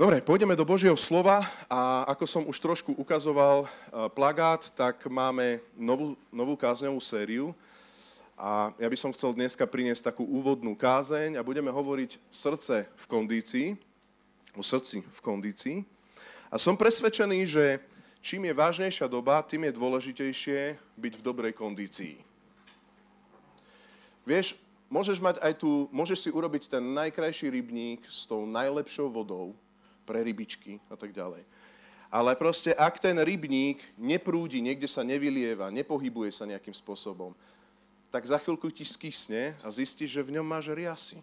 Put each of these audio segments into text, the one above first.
Dobre, pôjdeme do Božieho slova a ako som už trošku ukazoval eh, plagát, tak máme novú, novú kázňovú sériu a ja by som chcel dneska priniesť takú úvodnú kázeň a budeme hovoriť srdce v kondícii, o srdci v kondícii. A som presvedčený, že čím je vážnejšia doba, tým je dôležitejšie byť v dobrej kondícii. Vieš, môžeš, mať aj tu, môžeš si urobiť ten najkrajší rybník s tou najlepšou vodou, pre rybičky a tak ďalej. Ale proste, ak ten rybník neprúdi, niekde sa nevylieva, nepohybuje sa nejakým spôsobom, tak za chvíľku ti skysne a zistíš, že v ňom máš riasy.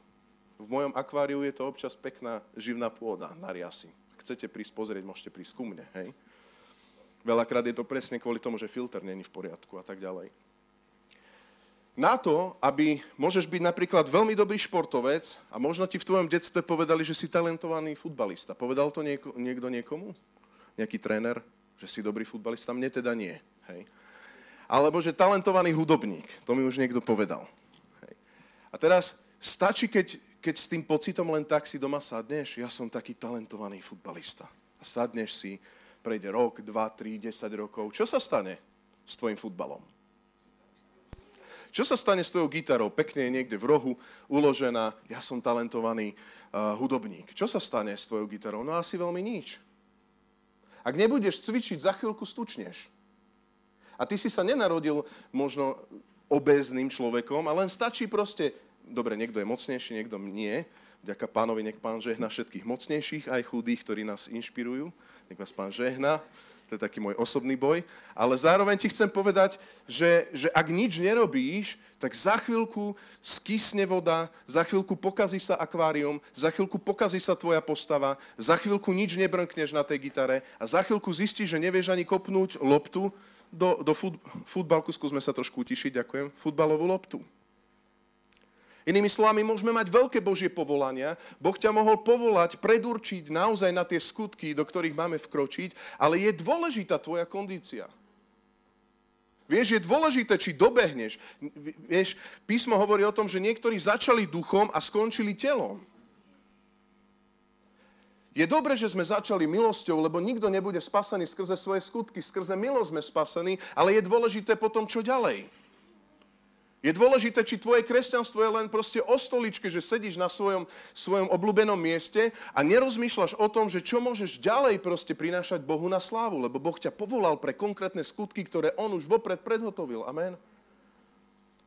V mojom akváriu je to občas pekná živná pôda na riasy. Chcete prísť pozrieť, môžete prísť ku mne, hej? Veľakrát je to presne kvôli tomu, že filter není v poriadku a tak ďalej. Na to, aby môžeš byť napríklad veľmi dobrý športovec a možno ti v tvojom detstve povedali, že si talentovaný futbalista. Povedal to nieko, niekto niekomu? Nejaký tréner, že si dobrý futbalista? Mne teda nie. Hej. Alebo že talentovaný hudobník. To mi už niekto povedal. Hej. A teraz stačí, keď, keď s tým pocitom len tak si doma sadneš, ja som taký talentovaný futbalista. A sadneš si, prejde rok, dva, tri, desať rokov. Čo sa stane s tvojim futbalom? Čo sa stane s tvojou gitarou? Pekne je niekde v rohu uložená, ja som talentovaný uh, hudobník. Čo sa stane s tvojou gitarou? No asi veľmi nič. Ak nebudeš cvičiť, za chvíľku stučneš. A ty si sa nenarodil možno obezným človekom, ale len stačí proste, dobre, niekto je mocnejší, niekto nie, Ďaká pánovi, nech pán žehna všetkých mocnejších, aj chudých, ktorí nás inšpirujú. Nech vás pán žehna to je taký môj osobný boj, ale zároveň ti chcem povedať, že, že ak nič nerobíš, tak za chvíľku skysne voda, za chvíľku pokazí sa akvárium, za chvíľku pokazí sa tvoja postava, za chvíľku nič nebrnkneš na tej gitare a za chvíľku zistíš, že nevieš ani kopnúť loptu do, do fut, futbalku, skúsme sa trošku utišiť, ďakujem, futbalovú loptu. Inými slovami, môžeme mať veľké Božie povolania. Boh ťa mohol povolať, predurčiť naozaj na tie skutky, do ktorých máme vkročiť, ale je dôležitá tvoja kondícia. Vieš, je dôležité, či dobehneš. Vieš, písmo hovorí o tom, že niektorí začali duchom a skončili telom. Je dobré, že sme začali milosťou, lebo nikto nebude spasený skrze svoje skutky. Skrze milosť sme spasení, ale je dôležité potom, čo ďalej. Je dôležité, či tvoje kresťanstvo je len proste o stoličke, že sedíš na svojom, svojom obľúbenom mieste a nerozmýšľaš o tom, že čo môžeš ďalej proste prinášať Bohu na slávu, lebo Boh ťa povolal pre konkrétne skutky, ktoré On už vopred predhotovil. Amen.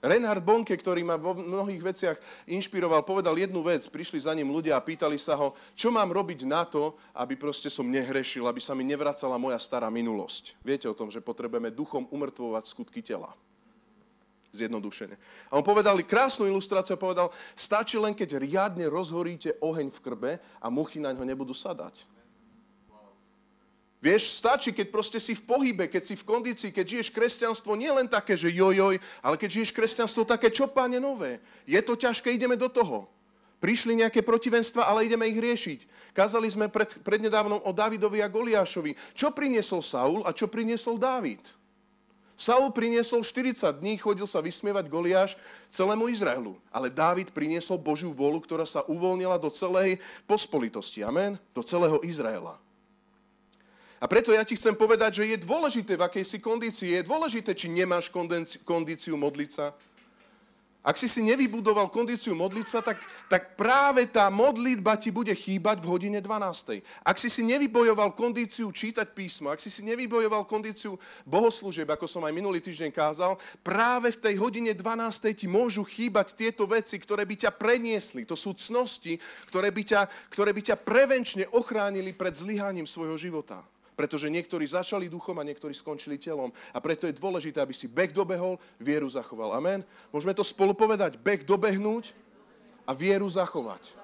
Reinhard Bonke, ktorý ma vo mnohých veciach inšpiroval, povedal jednu vec. Prišli za ním ľudia a pýtali sa ho, čo mám robiť na to, aby proste som nehrešil, aby sa mi nevracala moja stará minulosť. Viete o tom, že potrebujeme duchom umrtvovať skutky tela zjednodušene. A on povedal krásnu ilustráciu, povedal, stačí len, keď riadne rozhoríte oheň v krbe a muchy na ňo nebudú sadať. Vieš, stačí, keď proste si v pohybe, keď si v kondícii, keď žiješ kresťanstvo nie len také, že jojoj, ale keď žiješ kresťanstvo také, čo páne nové. Je to ťažké, ideme do toho. Prišli nejaké protivenstva, ale ideme ich riešiť. Kázali sme pred, prednedávnom o Davidovi a Goliášovi. Čo priniesol Saul a čo priniesol Dávid? Saul priniesol 40 dní, chodil sa vysmievať Goliáš celému Izraelu. Ale Dávid priniesol Božiu volu, ktorá sa uvoľnila do celej pospolitosti. Amen? Do celého Izraela. A preto ja ti chcem povedať, že je dôležité, v akej si kondícii. Je dôležité, či nemáš kondíciu modliť sa, ak si si nevybudoval kondíciu modliť sa, tak, tak práve tá modlitba ti bude chýbať v hodine 12. Ak si si nevybojoval kondíciu čítať písmo, ak si si nevybojoval kondíciu bohoslúžieb, ako som aj minulý týždeň kázal, práve v tej hodine 12. ti môžu chýbať tieto veci, ktoré by ťa preniesli. To sú cnosti, ktoré by ťa, ktoré by ťa prevenčne ochránili pred zlyhaním svojho života. Pretože niektorí začali duchom a niektorí skončili telom. A preto je dôležité, aby si beh dobehol, vieru zachoval. Amen? Môžeme to spolu povedať. Beh dobehnúť a vieru zachovať.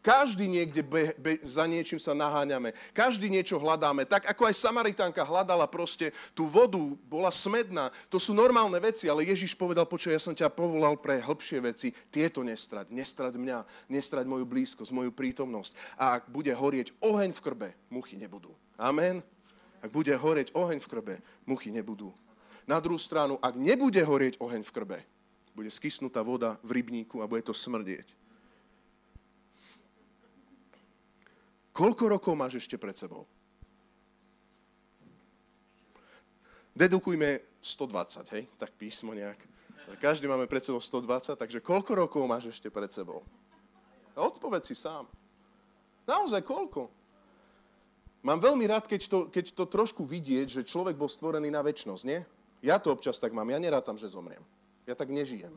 Každý niekde be, be, za niečím sa naháňame. Každý niečo hľadáme. Tak ako aj Samaritánka hľadala proste tú vodu, bola smedná. To sú normálne veci, ale Ježiš povedal, počuj, ja som ťa povolal pre hĺbšie veci. Tieto nestrať. Nestrať mňa. Nestrať moju blízkosť, moju prítomnosť. A ak bude horieť oheň v krbe, muchy nebudú. Amen. Ak bude horeť oheň v krbe, muchy nebudú. Na druhú stranu, ak nebude horieť oheň v krbe, bude skysnutá voda v rybníku a bude to smrdieť. Koľko rokov máš ešte pred sebou? Dedukujme 120, hej? Tak písmo nejak. Každý máme pred sebou 120, takže koľko rokov máš ešte pred sebou? A si sám. Naozaj koľko? Mám veľmi rád, keď to, keď to trošku vidieť, že človek bol stvorený na väčnosť, nie? Ja to občas tak mám, ja nerátam, že zomriem. Ja tak nežijem.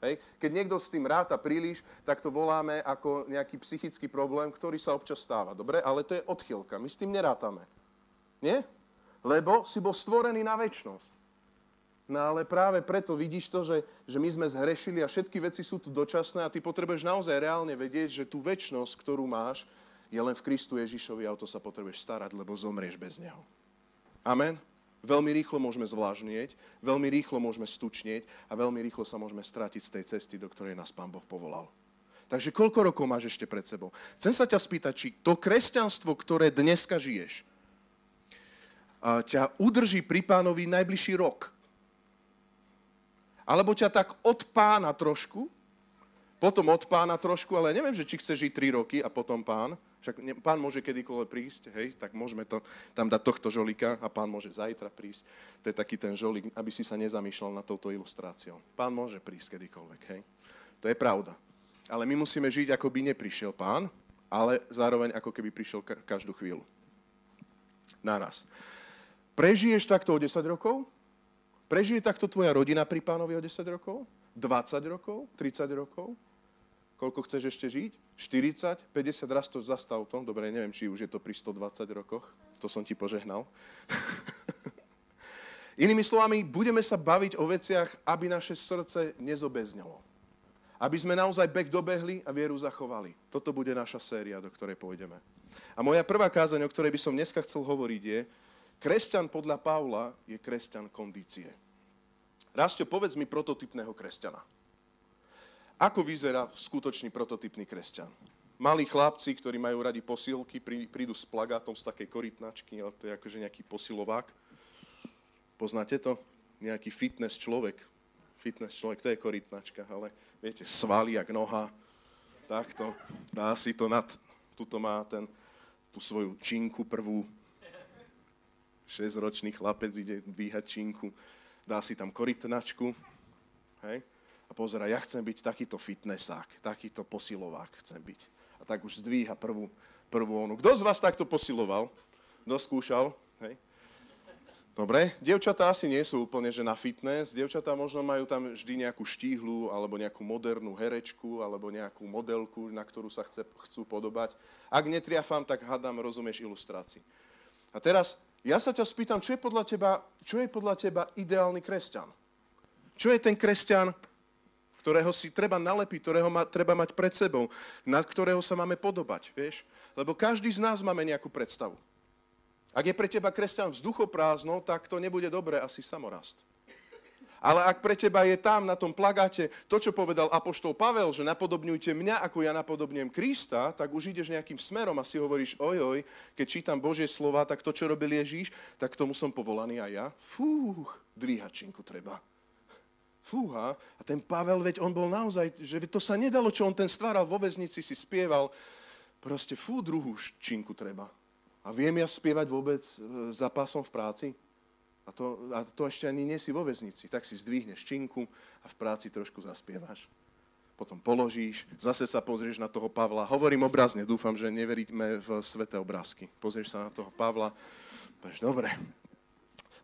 Hej. Keď niekto s tým ráta príliš, tak to voláme ako nejaký psychický problém, ktorý sa občas stáva. Dobre? Ale to je odchylka. My s tým nerátame. Nie? Lebo si bol stvorený na väčnosť. No ale práve preto vidíš to, že, že my sme zhrešili a všetky veci sú tu dočasné a ty potrebuješ naozaj reálne vedieť, že tú väčnosť, ktorú máš, je len v Kristu Ježišovi a o to sa potrebuješ starať, lebo zomrieš bez Neho. Amen? Veľmi rýchlo môžeme zvlážnieť, veľmi rýchlo môžeme stučnieť a veľmi rýchlo sa môžeme stratiť z tej cesty, do ktorej nás Pán Boh povolal. Takže koľko rokov máš ešte pred sebou? Chcem sa ťa spýtať, či to kresťanstvo, ktoré dneska žiješ, ťa udrží pri pánovi najbližší rok. Alebo ťa tak od pána trošku, potom od pána trošku, ale neviem, že či chceš žiť 3 roky a potom pán, však pán môže kedykoľvek prísť, hej, tak môžeme to tam dať tohto žolika a pán môže zajtra prísť. To je taký ten žolík, aby si sa nezamýšľal na touto ilustráciou. Pán môže prísť kedykoľvek, hej. To je pravda. Ale my musíme žiť, ako by neprišiel pán, ale zároveň ako keby prišiel každú chvíľu. Naraz. Prežiješ takto o 10 rokov? Prežije takto tvoja rodina pri pánovi o 10 rokov? 20 rokov? 30 rokov? Koľko chceš ešte žiť? 40? 50? Raz to zastav to. Dobre, neviem, či už je to pri 120 rokoch. To som ti požehnal. Inými slovami, budeme sa baviť o veciach, aby naše srdce nezobeznelo. Aby sme naozaj bek dobehli a vieru zachovali. Toto bude naša séria, do ktorej pôjdeme. A moja prvá kázaň, o ktorej by som dneska chcel hovoriť, je, kresťan podľa Pavla je kresťan kondície. Rastio, povedz mi prototypného kresťana. Ako vyzerá skutočný prototypný kresťan? Malí chlapci, ktorí majú radi posilky, prídu s plagátom z takej korytnačky, ale to je akože nejaký posilovák. Poznáte to? Nejaký fitness človek. Fitness človek, to je korytnačka, ale viete, svaly jak noha. Takto. Dá si to nad... Tuto má ten, tú svoju činku prvú. Šesťročný chlapec ide dvíhať činku. Dá si tam korytnačku. Hej? A pozera, ja chcem byť takýto fitnessák, takýto posilovák chcem byť. A tak už zdvíha prvú, prvú onu. Kto z vás takto posiloval? Kto skúšal? Hej. Dobre, dievčatá asi nie sú úplne že na fitness. Dievčatá možno majú tam vždy nejakú štíhlu, alebo nejakú modernú herečku, alebo nejakú modelku, na ktorú sa chce, chcú podobať. Ak netriafám, tak hádam, rozumieš ilustrácii. A teraz, ja sa ťa spýtam, čo je podľa teba, čo je podľa teba ideálny kresťan? Čo je ten kresťan, ktorého si treba nalepiť, ktorého ma, treba mať pred sebou, na ktorého sa máme podobať, vieš? Lebo každý z nás máme nejakú predstavu. Ak je pre teba kresťan vzduchoprázdno, tak to nebude dobré asi samorast. Ale ak pre teba je tam na tom plagáte to, čo povedal apoštol Pavel, že napodobňujte mňa, ako ja napodobňujem Krista, tak už ideš nejakým smerom a si hovoríš, ojoj, keď čítam Božie slova, tak to, čo robil Ježíš, tak tomu som povolaný aj ja. Fúch, dvíhačinku treba fúha. A ten Pavel, veď on bol naozaj, že to sa nedalo, čo on ten stváral vo väznici, si spieval. Proste fú, druhú činku treba. A viem ja spievať vôbec e, za pásom v práci? A to, a to ešte ani nie si vo väznici. Tak si zdvihneš činku a v práci trošku zaspievaš. Potom položíš, zase sa pozrieš na toho Pavla. Hovorím obrazne, dúfam, že neveríte v sveté obrázky. Pozrieš sa na toho Pavla, povieš, dobre,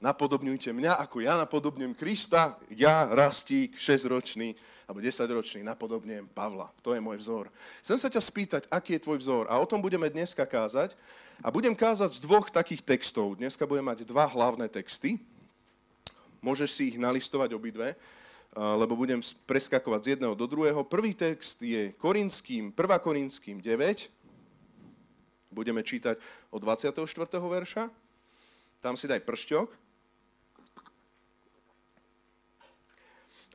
napodobňujte mňa, ako ja napodobňujem Krista, ja, Rastík, 6-ročný, alebo 10-ročný, napodobňujem Pavla. To je môj vzor. Chcem sa ťa spýtať, aký je tvoj vzor. A o tom budeme dneska kázať. A budem kázať z dvoch takých textov. Dneska budem mať dva hlavné texty. Môžeš si ich nalistovať obidve, lebo budem preskakovať z jedného do druhého. Prvý text je Korinským, 1. Korinským 9. Budeme čítať od 24. verša. Tam si daj pršťok.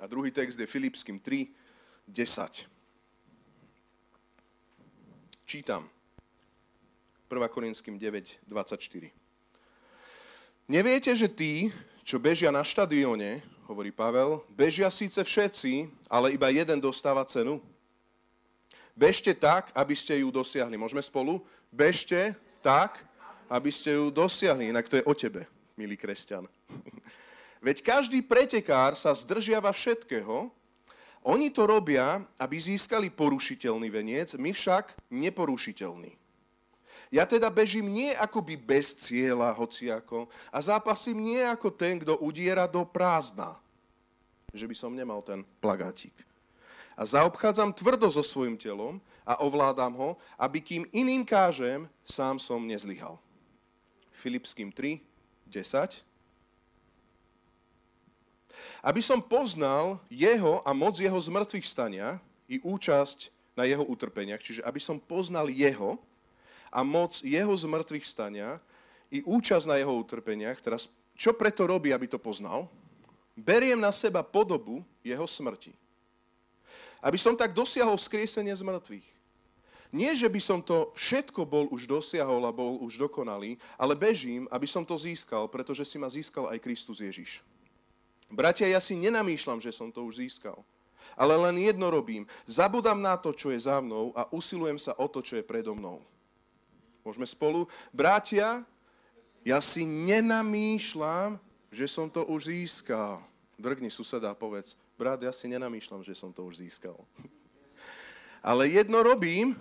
A druhý text je Filipským 3, 10. Čítam. 1. Korinským 9, 24. Neviete, že tí, čo bežia na štadióne, hovorí Pavel, bežia síce všetci, ale iba jeden dostáva cenu? Bežte tak, aby ste ju dosiahli. Môžeme spolu? Bežte tak, aby ste ju dosiahli. Inak to je o tebe, milý kresťan. Veď každý pretekár sa zdržiava všetkého, oni to robia, aby získali porušiteľný veniec, my však neporušiteľný. Ja teda bežím nie akoby bez cieľa, hociako, a zápasím nie ako ten, kto udiera do prázdna. Že by som nemal ten plagátik. A zaobchádzam tvrdo so svojim telom a ovládam ho, aby kým iným kážem, sám som nezlyhal. Filipským 3, 10 aby som poznal jeho a moc jeho zmrtvých stania i účasť na jeho utrpeniach, čiže aby som poznal jeho a moc jeho zmrtvých stania i účasť na jeho utrpeniach. Teraz, čo preto robí, aby to poznal? Beriem na seba podobu jeho smrti. Aby som tak dosiahol skriesenie z mŕtvych. Nie, že by som to všetko bol už dosiahol a bol už dokonalý, ale bežím, aby som to získal, pretože si ma získal aj Kristus Ježiš. Bratia, ja si nenamýšľam, že som to už získal. Ale len jedno robím. Zabudám na to, čo je za mnou a usilujem sa o to, čo je predo mnou. Môžeme spolu? Bratia, ja si nenamýšľam, že som to už získal. Drgni suseda a povedz, brat, ja si nenamýšľam, že som to už získal. Ale jedno robím,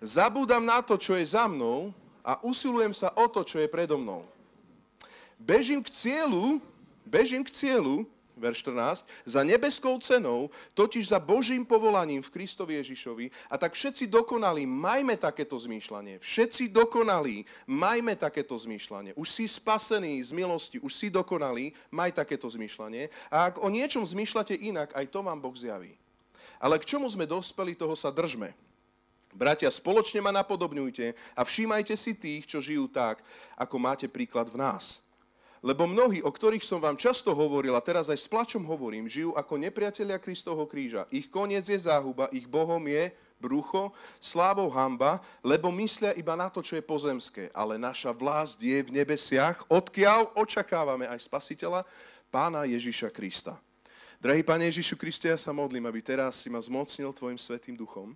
zabúdam na to, čo je za mnou a usilujem sa o to, čo je predo mnou. Bežím k cieľu, bežím k cieľu, verš 14, za nebeskou cenou, totiž za Božím povolaním v Kristovi Ježišovi. A tak všetci dokonalí, majme takéto zmýšľanie. Všetci dokonalí, majme takéto zmýšľanie. Už si spasený z milosti, už si dokonalý, maj takéto zmýšľanie. A ak o niečom zmýšľate inak, aj to vám Boh zjaví. Ale k čomu sme dospeli, toho sa držme. Bratia, spoločne ma napodobňujte a všímajte si tých, čo žijú tak, ako máte príklad v nás. Lebo mnohí, o ktorých som vám často hovoril a teraz aj s plačom hovorím, žijú ako nepriatelia Kristovho kríža. Ich koniec je záhuba, ich Bohom je brucho, slávou hamba, lebo myslia iba na to, čo je pozemské. Ale naša vlast je v nebesiach, odkiaľ očakávame aj spasiteľa, pána Ježiša Krista. Drahý Pane Ježišu Kriste, ja sa modlím, aby teraz si ma zmocnil Tvojim Svetým Duchom,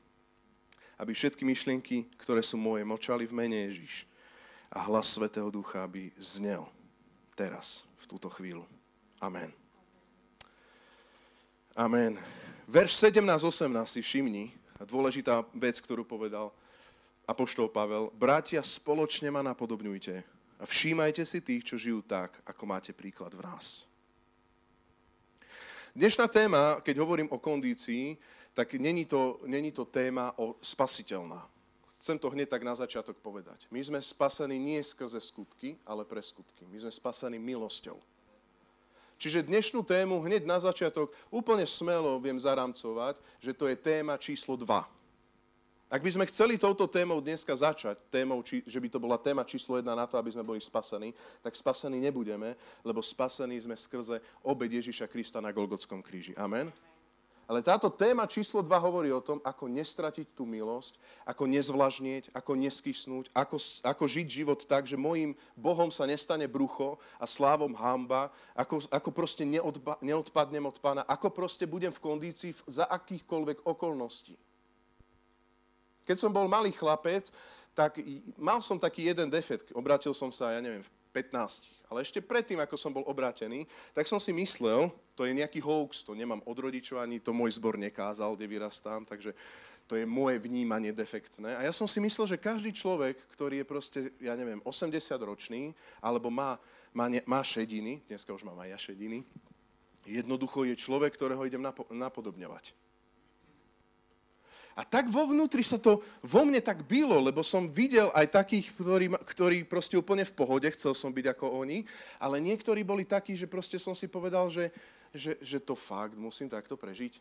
aby všetky myšlienky, ktoré sú moje, močali v mene Ježiš a hlas Svetého Ducha, aby znel teraz, v túto chvíľu. Amen. Amen. Verš 17-18 si všimni, dôležitá vec, ktorú povedal Apoštol Pavel. Bratia, spoločne ma napodobňujte a všímajte si tých, čo žijú tak, ako máte príklad v nás. Dnešná téma, keď hovorím o kondícii, tak není to, není to téma o spasiteľná Chcem to hneď tak na začiatok povedať. My sme spasení nie skrze skutky, ale pre skutky. My sme spasení milosťou. Čiže dnešnú tému hneď na začiatok úplne smelo viem zaramcovať, že to je téma číslo 2. Ak by sme chceli touto témou dneska začať, témou, či, že by to bola téma číslo 1 na to, aby sme boli spasení, tak spasení nebudeme, lebo spasení sme skrze obed Ježiša Krista na Golgotskom kríži. Amen. Ale táto téma číslo 2 hovorí o tom, ako nestratiť tú milosť, ako nezvlažnieť, ako neskysnúť, ako, ako žiť život tak, že mojim Bohom sa nestane brucho a slávom hamba, ako, ako proste neodba, neodpadnem od pána, ako proste budem v kondícii za akýchkoľvek okolností. Keď som bol malý chlapec, tak mal som taký jeden defekt. Obrátil som sa, ja neviem, v 15. Ale ešte predtým, ako som bol obrátený, tak som si myslel, to je nejaký hoax, to nemám od rodičov, ani to môj zbor nekázal, kde vyrastám, takže to je moje vnímanie defektné. A ja som si myslel, že každý človek, ktorý je proste, ja neviem, 80 ročný, alebo má, má, má šediny, dneska už mám aj ja šediny, jednoducho je človek, ktorého idem napodobňovať. A tak vo vnútri sa to vo mne tak bylo, lebo som videl aj takých, ktorí, ktorí proste úplne v pohode, chcel som byť ako oni, ale niektorí boli takí, že proste som si povedal, že, že, že to fakt musím takto prežiť.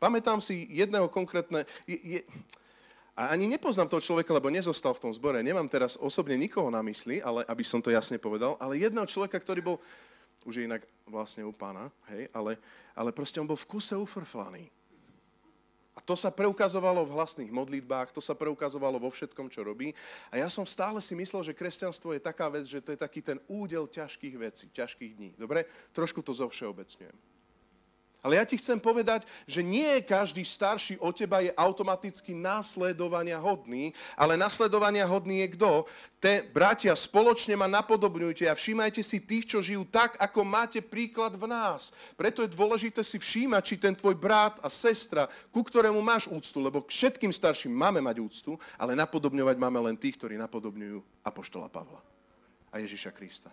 Pamätám si jedného konkrétne... Je, je, a ani nepoznám toho človeka, lebo nezostal v tom zbore. Nemám teraz osobne nikoho na mysli, ale aby som to jasne povedal, ale jedného človeka, ktorý bol, už je inak vlastne u pána, hej, ale, ale proste on bol v kuse ufrflaný. A to sa preukazovalo v hlasných modlitbách, to sa preukazovalo vo všetkom, čo robí. A ja som stále si myslel, že kresťanstvo je taká vec, že to je taký ten údel ťažkých vecí, ťažkých dní. Dobre? Trošku to zovšeobecňujem. Ale ja ti chcem povedať, že nie každý starší od teba je automaticky následovania hodný, ale následovania hodný je kto? Te, bratia, spoločne ma napodobňujte a všímajte si tých, čo žijú tak, ako máte príklad v nás. Preto je dôležité si všímať, či ten tvoj brat a sestra, ku ktorému máš úctu, lebo k všetkým starším máme mať úctu, ale napodobňovať máme len tých, ktorí napodobňujú Apoštola Pavla a Ježiša Krista.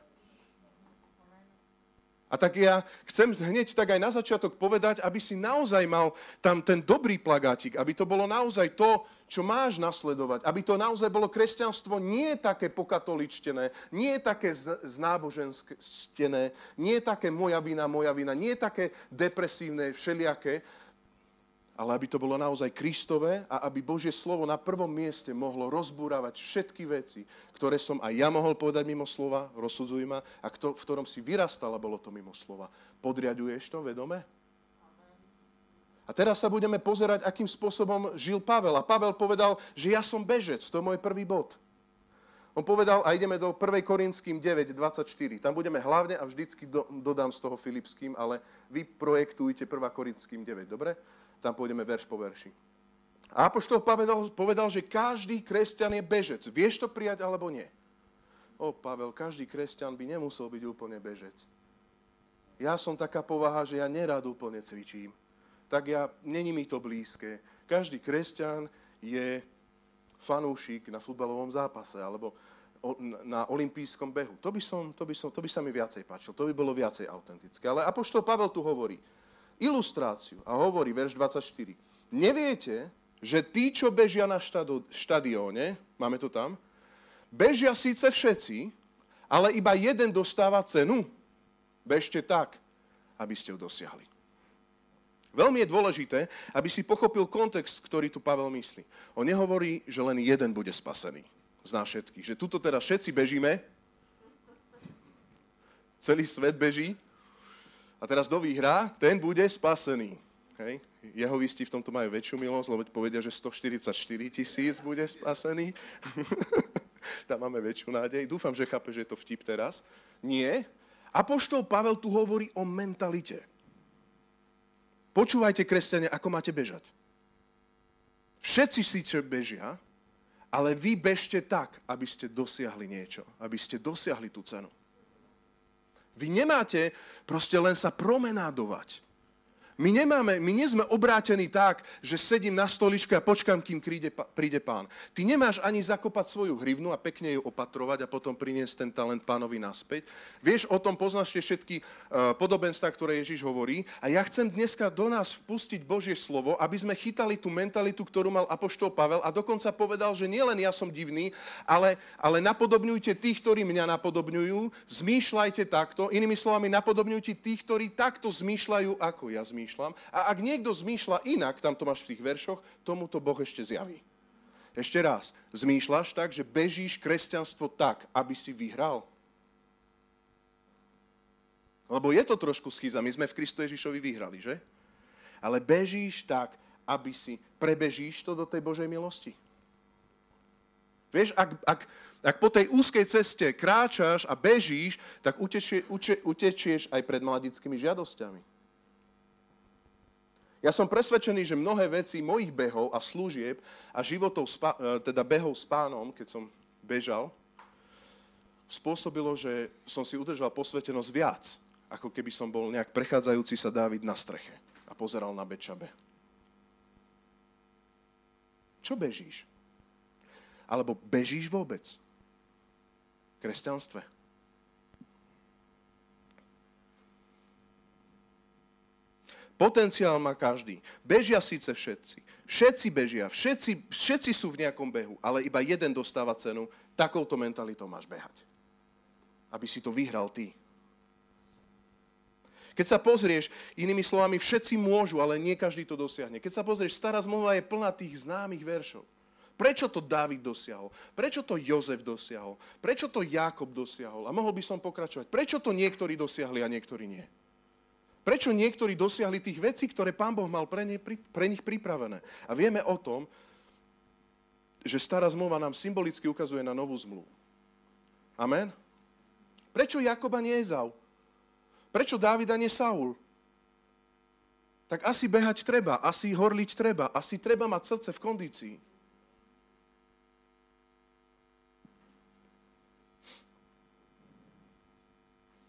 A tak ja chcem hneď tak aj na začiatok povedať, aby si naozaj mal tam ten dobrý plagátik, aby to bolo naozaj to, čo máš nasledovať, aby to naozaj bolo kresťanstvo nie také pokatoličtené, nie také znáboženstené, nie také moja vina, moja vina, nie také depresívne, všelijaké, ale aby to bolo naozaj Kristové a aby Božie slovo na prvom mieste mohlo rozbúravať všetky veci, ktoré som aj ja mohol povedať mimo slova, rozsudzuj ma, a kto, v ktorom si vyrastal a bolo to mimo slova. Podriaduješ to vedome? A teraz sa budeme pozerať, akým spôsobom žil Pavel. A Pavel povedal, že ja som bežec. To je môj prvý bod. On povedal, a ideme do 1. Korinským 9, 24. Tam budeme hlavne a vždycky do, dodám z toho Filipským, ale vy projektujte 1. Korinským 9, dobre? Tam pôjdeme verš po verši. A Apoštol povedal, povedal, že každý kresťan je bežec. Vieš to prijať alebo nie? O, Pavel, každý kresťan by nemusel byť úplne bežec. Ja som taká povaha, že ja nerad úplne cvičím. Tak ja, není mi to blízke. Každý kresťan je fanúšik na futbalovom zápase alebo na olympijskom behu. To by, som, to, by som, to by sa mi viacej páčilo, to by bolo viacej autentické. Ale Apoštol Pavel tu hovorí, ilustráciu a hovorí verš 24. Neviete, že tí, čo bežia na štadióne, máme to tam, bežia síce všetci, ale iba jeden dostáva cenu. Bežte tak, aby ste ju dosiahli. Veľmi je dôležité, aby si pochopil kontext, ktorý tu Pavel myslí. On nehovorí, že len jeden bude spasený z nás všetkých. Že tuto teda všetci bežíme, celý svet beží a teraz kto vyhrá, ten bude spasený. Hej. Jehovisti v tomto majú väčšiu milosť, lebo povedia, že 144 tisíc bude spasený. Tam máme väčšiu nádej. Dúfam, že chápe, že je to vtip teraz. Nie. Apoštol Pavel tu hovorí o mentalite. Počúvajte, kresťania, ako máte bežať. Všetci síce bežia, ale vy bežte tak, aby ste dosiahli niečo. Aby ste dosiahli tú cenu. Vy nemáte proste len sa promenádovať. My, nemáme, my nie sme obrátení tak, že sedím na stoličke a počkám, kým príde, príde pán. Ty nemáš ani zakopať svoju hrivnu a pekne ju opatrovať a potom priniesť ten talent pánovi naspäť. Vieš, o tom poznáš tie všetky uh, podobenstva, ktoré Ježiš hovorí. A ja chcem dneska do nás vpustiť Božie slovo, aby sme chytali tú mentalitu, ktorú mal Apoštol Pavel a dokonca povedal, že nielen ja som divný, ale, ale napodobňujte tých, ktorí mňa napodobňujú, zmýšľajte takto, inými slovami, napodobňujte tých, ktorí takto zmýšľajú, ako ja zmýšľam zmýšľam. A ak niekto zmýšľa inak, tam to máš v tých veršoch, tomu to Boh ešte zjaví. Ešte raz, zmýšľaš tak, že bežíš kresťanstvo tak, aby si vyhral? Lebo je to trošku schýza. My sme v Kristu Ježišovi vyhrali, že? Ale bežíš tak, aby si prebežíš to do tej Božej milosti. Vieš, ak, ak, ak po tej úzkej ceste kráčaš a bežíš, tak utečie, uče, utečieš aj pred mladickými žiadosťami. Ja som presvedčený, že mnohé veci mojich behov a služieb a životov, e, teda behov s pánom, keď som bežal, spôsobilo, že som si udržal posvetenosť viac, ako keby som bol nejak prechádzajúci sa Dávid na streche a pozeral na Bečabe. Čo bežíš? Alebo bežíš vôbec? V kresťanstve? Potenciál má každý. Bežia síce všetci. Všetci bežia, všetci, všetci sú v nejakom behu, ale iba jeden dostáva cenu. Takouto mentalitou máš behať. Aby si to vyhral ty. Keď sa pozrieš, inými slovami, všetci môžu, ale nie každý to dosiahne. Keď sa pozrieš, stará zmluva je plná tých známych veršov. Prečo to Dávid dosiahol? Prečo to Jozef dosiahol? Prečo to Jákob dosiahol? A mohol by som pokračovať. Prečo to niektorí dosiahli a niektorí nie? Prečo niektorí dosiahli tých vecí, ktoré Pán Boh mal pre, ne, pre nich pripravené? A vieme o tom, že stará zmluva nám symbolicky ukazuje na novú zmluvu. Amen? Prečo Jakoba nie Ezau? Prečo Dávida nie Saul? tak asi behať treba, asi horliť treba, asi treba mať srdce v kondícii.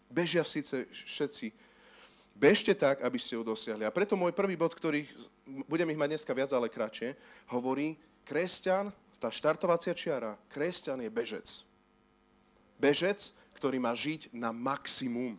Bežia síce všetci. Bežte tak, aby ste ho dosiahli. A preto môj prvý bod, ktorý budem ich mať dneska viac, ale kratšie, hovorí, kresťan, tá štartovacia čiara, kresťan je bežec. Bežec, ktorý má žiť na maximum.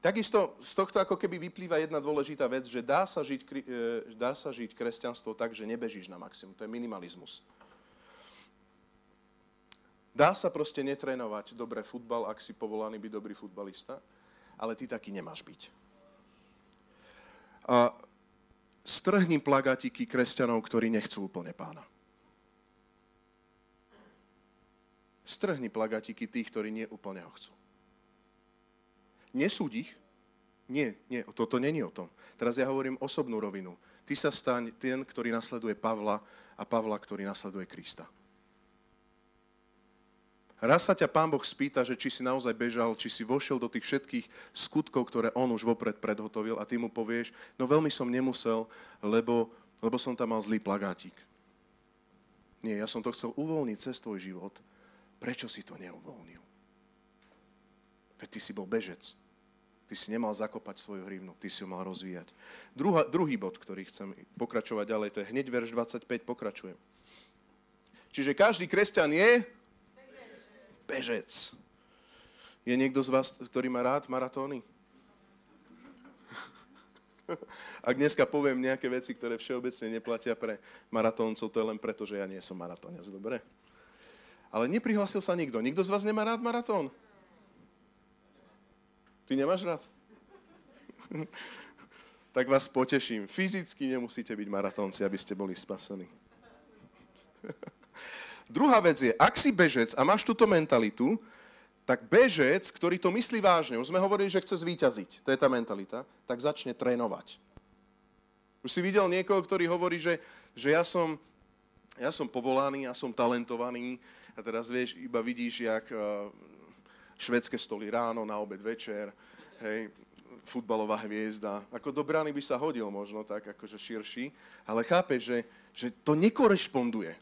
Takisto z tohto ako keby vyplýva jedna dôležitá vec, že dá sa žiť, e, dá sa žiť kresťanstvo tak, že nebežíš na maximum. To je minimalizmus. Dá sa proste netrénovať dobre futbal, ak si povolaný byť dobrý futbalista, ale ty taký nemáš byť. A strhni plagatiky kresťanov, ktorí nechcú úplne pána. Strhni plagatiky tých, ktorí nie úplne ho chcú. Nesúď ich. Nie, nie, toto není o tom. Teraz ja hovorím osobnú rovinu. Ty sa staň ten, ktorý nasleduje Pavla a Pavla, ktorý nasleduje Krista. Raz sa ťa Pán Boh spýta, že či si naozaj bežal, či si vošiel do tých všetkých skutkov, ktoré On už vopred predhotovil a ty mu povieš, no veľmi som nemusel, lebo, lebo som tam mal zlý plagátik. Nie, ja som to chcel uvoľniť cez tvoj život. Prečo si to neuvoľnil? Veď ty si bol bežec. Ty si nemal zakopať svoju hrivnu, ty si ju mal rozvíjať. Druhá, druhý bod, ktorý chcem pokračovať ďalej, to je hneď verš 25, pokračujem. Čiže každý kresťan je bežec. Je niekto z vás, ktorý má rád maratóny? Ak dneska poviem nejaké veci, ktoré všeobecne neplatia pre maratóncov, to je len preto, že ja nie som maratónec, dobre? Ale neprihlásil sa nikto. Nikto z vás nemá rád maratón? Ty nemáš rád? tak vás poteším. Fyzicky nemusíte byť maratónci, aby ste boli spasení. Druhá vec je, ak si bežec a máš túto mentalitu, tak bežec, ktorý to myslí vážne, už sme hovorili, že chce zvíťaziť, to je tá mentalita, tak začne trénovať. Už si videl niekoho, ktorý hovorí, že, že ja, som, ja som povolaný, ja som talentovaný a teraz vieš, iba vidíš, jak švedské stoly ráno, na obed večer, hej, futbalová hviezda. Ako do brány by sa hodil možno tak, akože širší, ale chápe, že, že to nekorešponduje.